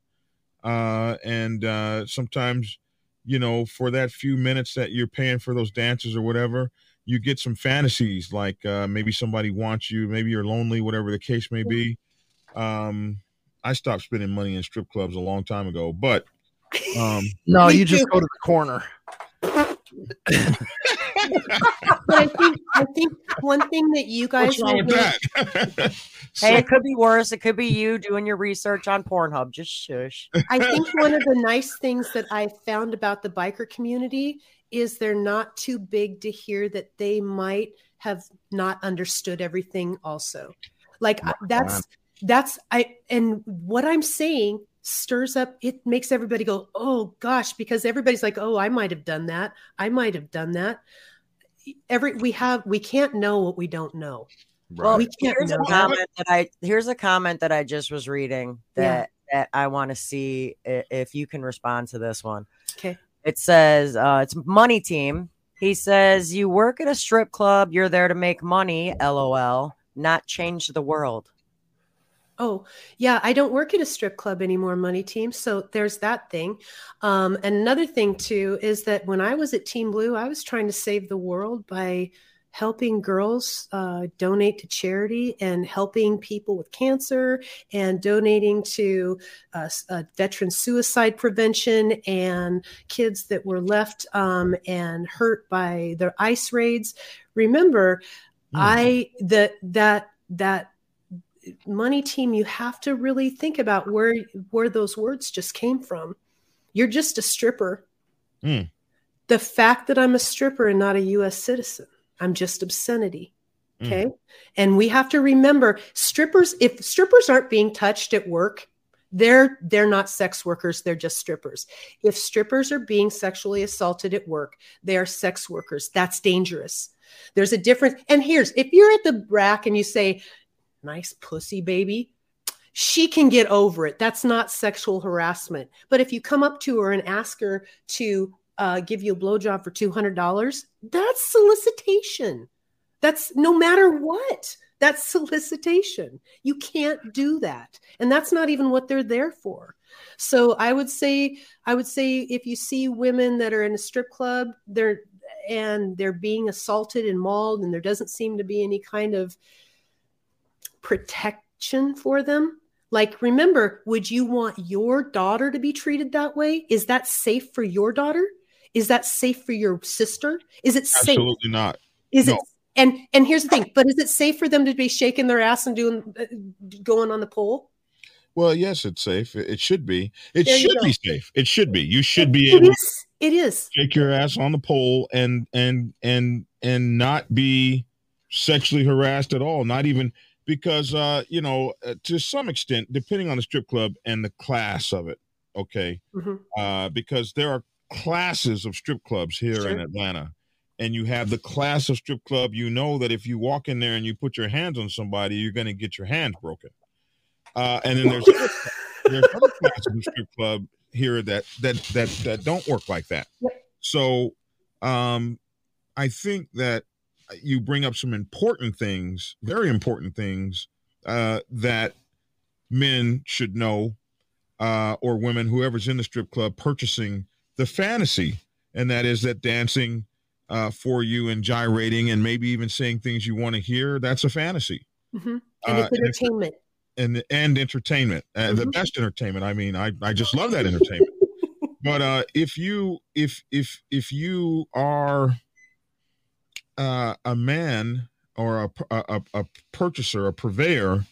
uh, and uh, sometimes, you know, for that few minutes that you're paying for those dances or whatever, you get some fantasies. Like uh, maybe somebody wants you. Maybe you're lonely. Whatever the case may be. Um, I stopped spending money in strip clubs a long time ago, but um, No, you just go to the corner. But I think I think one thing that you guys what's wrong will with know- that? Hey, it could be worse. It could be you doing your research on Pornhub. Just shush. I think one of the nice things that I found about the biker community is they're not too big to hear that they might have not understood everything also. Like I- that's that's I and what I'm saying stirs up it makes everybody go, "Oh gosh," because everybody's like, "Oh, I might have done that. I might have done that." Every we have we can't know what we don't know. Well, We can't here's a know. comment that I here's a comment that I just was reading that that I want to see if you can respond to this one. Okay. It says uh, it's money team. He says you work at a strip club. You're there to make money. LOL. Not change the world. Oh, yeah, I don't work at a strip club anymore, Money Team. So there's that thing. Um, and another thing, too, is that when I was at Team Blue, I was trying to save the world by helping girls uh, donate to charity and helping people with cancer and donating to uh, uh, veteran suicide prevention and kids that were left um, and hurt by the ice raids. Remember, Hmm. I that that that money team you have to really think about where where those words just came from. You're just a stripper. Mm. the fact that i'm a stripper and not a us citizen i'm just obscenity Mm. okay? And we have to remember strippers if strippers aren't being touched at work they're they're not sex workers they're just strippers. If strippers are being sexually assaulted at work they are sex workers. That's dangerous. There's a difference and here's if you're at the rack and you say nice pussy baby she can get over it. That's not sexual harassment. But if you come up to her and ask her to uh, give you a blowjob for $200 that's solicitation. That's no matter what that's solicitation. You can't do that. And that's not even what they're there for. So i would say i would say if you see women that are in a strip club they're and they're being assaulted and mauled and there doesn't seem to be any kind of protection for them like remember would you want your daughter to be treated that way is that safe for your daughter is that safe for your sister is it safe Absolutely not. is No. it and and here's the thing but is it safe for them to be shaking their ass and doing uh, going on the pole Well, yes, it's safe. It should be. It There should be safe. It should be. You should be it able is it is shake your ass on the pole and and and and not be sexually harassed at all. Not even because uh, you know, uh, to some extent, depending on the strip club and the class of it, okay, hmm uh, because there are classes of strip clubs here in Atlanta, and you have the class of strip club. You know that if you walk in there and you put your hands on somebody, you're going to get your hands broken. Uh, and then there's there's other classes of strip club here that that that that don't work like that. Yep. So, um, I think that you bring up some important things, very important things uh, that men should know, uh, or women, whoever's in the strip club, purchasing the fantasy, and that is that dancing uh, for you and gyrating and maybe even saying things you want to hear. That's a fantasy hmm Uh, And it's entertainment. and and entertainment uh, the Mhm. best entertainment i mean i i just love that entertainment but uh if you if if if you are uh a man or a a, a- purchaser a purveyor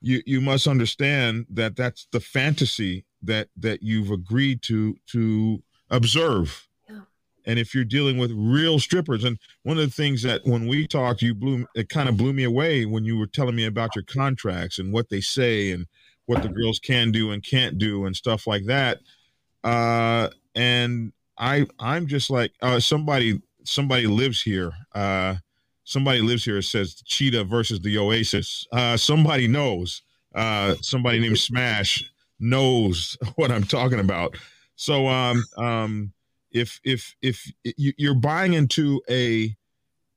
you you must understand that that's the fantasy that that you've agreed to to observe Yeah. and if you're dealing with real strippers and one of the things that when we talked you blew it kind of blew me away when you were telling me about your contracts and what they say and what the girls can do and can't do and stuff like that uh and i i'm just like uh somebody somebody lives here uh somebody lives here It says cheetah versus the oasis. Uh somebody knows uh somebody named smash knows what i'm talking about. So um um if if if you- you're buying into a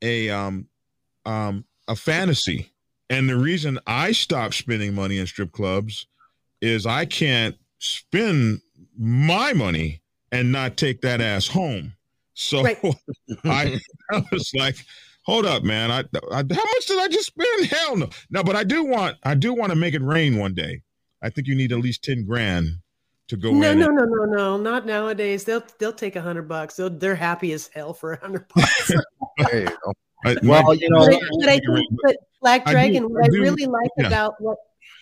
a um um a fantasy. And the reason i stopped spending money in strip clubs is i can't spend my money and not take that ass home so Right. I, I was like hold up man I, I how much did i just spend hell no no but i do want i do want to make it rain one day i think you need at least 10 grand to go No, in no, and- no, no, no, not nowadays. They'll they'll take a hundred bucks. They'll, they're happy as hell for a hundred bucks. There you. I- Well, my- you know, But, but I think, but Black I do- Dragon, what I, do- really like yeah. about what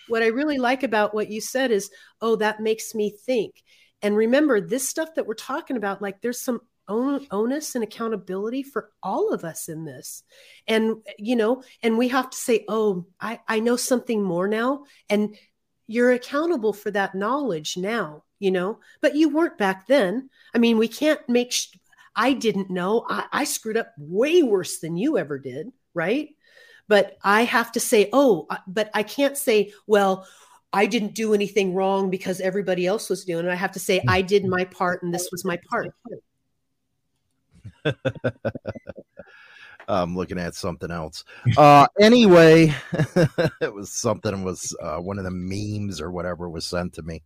what I really like about what you said is, oh, that makes me think. And remember, this stuff that we're talking about, like there's some on- onus and accountability for all of us in this, and you know, and we have to say, oh, I I know something more now, and you're accountable for that knowledge now, you know, but you weren't back then. I mean, we can't make. Sh- I didn't know. I, I screwed up way worse than you ever did, right? But I have to say, oh, uh, but I can't say, well, I didn't do anything wrong because everybody else was doing it. I have to say, hmm. I did my part and this was my part. I'm looking at something else. Uh, anyway, it was something was uh, one of the memes or whatever was sent to me.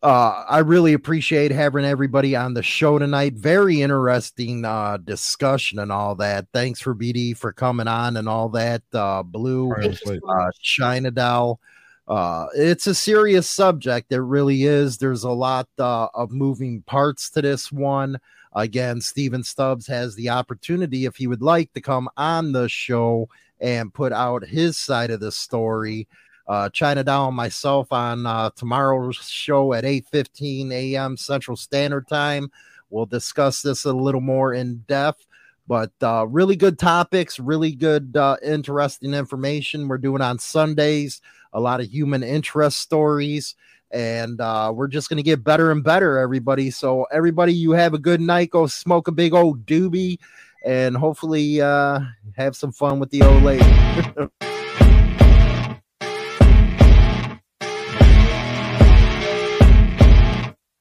Uh, I really appreciate having everybody on the show tonight. Very interesting uh, discussion and all that. Thanks for BD for coming on and all that. Uh, Blue, uh. China Doll. Uh, it's a serious subject. It really is. There's a lot uh, of moving parts to this one. Again, Stephen Stubbs has the opportunity, if he would like, to come on the show and put out his side of the story. Uh, China and myself on uh, tomorrow's show at 8:15 a.m. Central Standard Time. We'll discuss this a little more in depth but uh, really good topics, really good, uh, interesting information. We're doing on Sundays, a lot of human interest stories, and uh, we're just to get better and better, everybody. So, everybody, you have a good night. Go smoke a big old doobie, and hopefully, uh, have some fun with the old lady.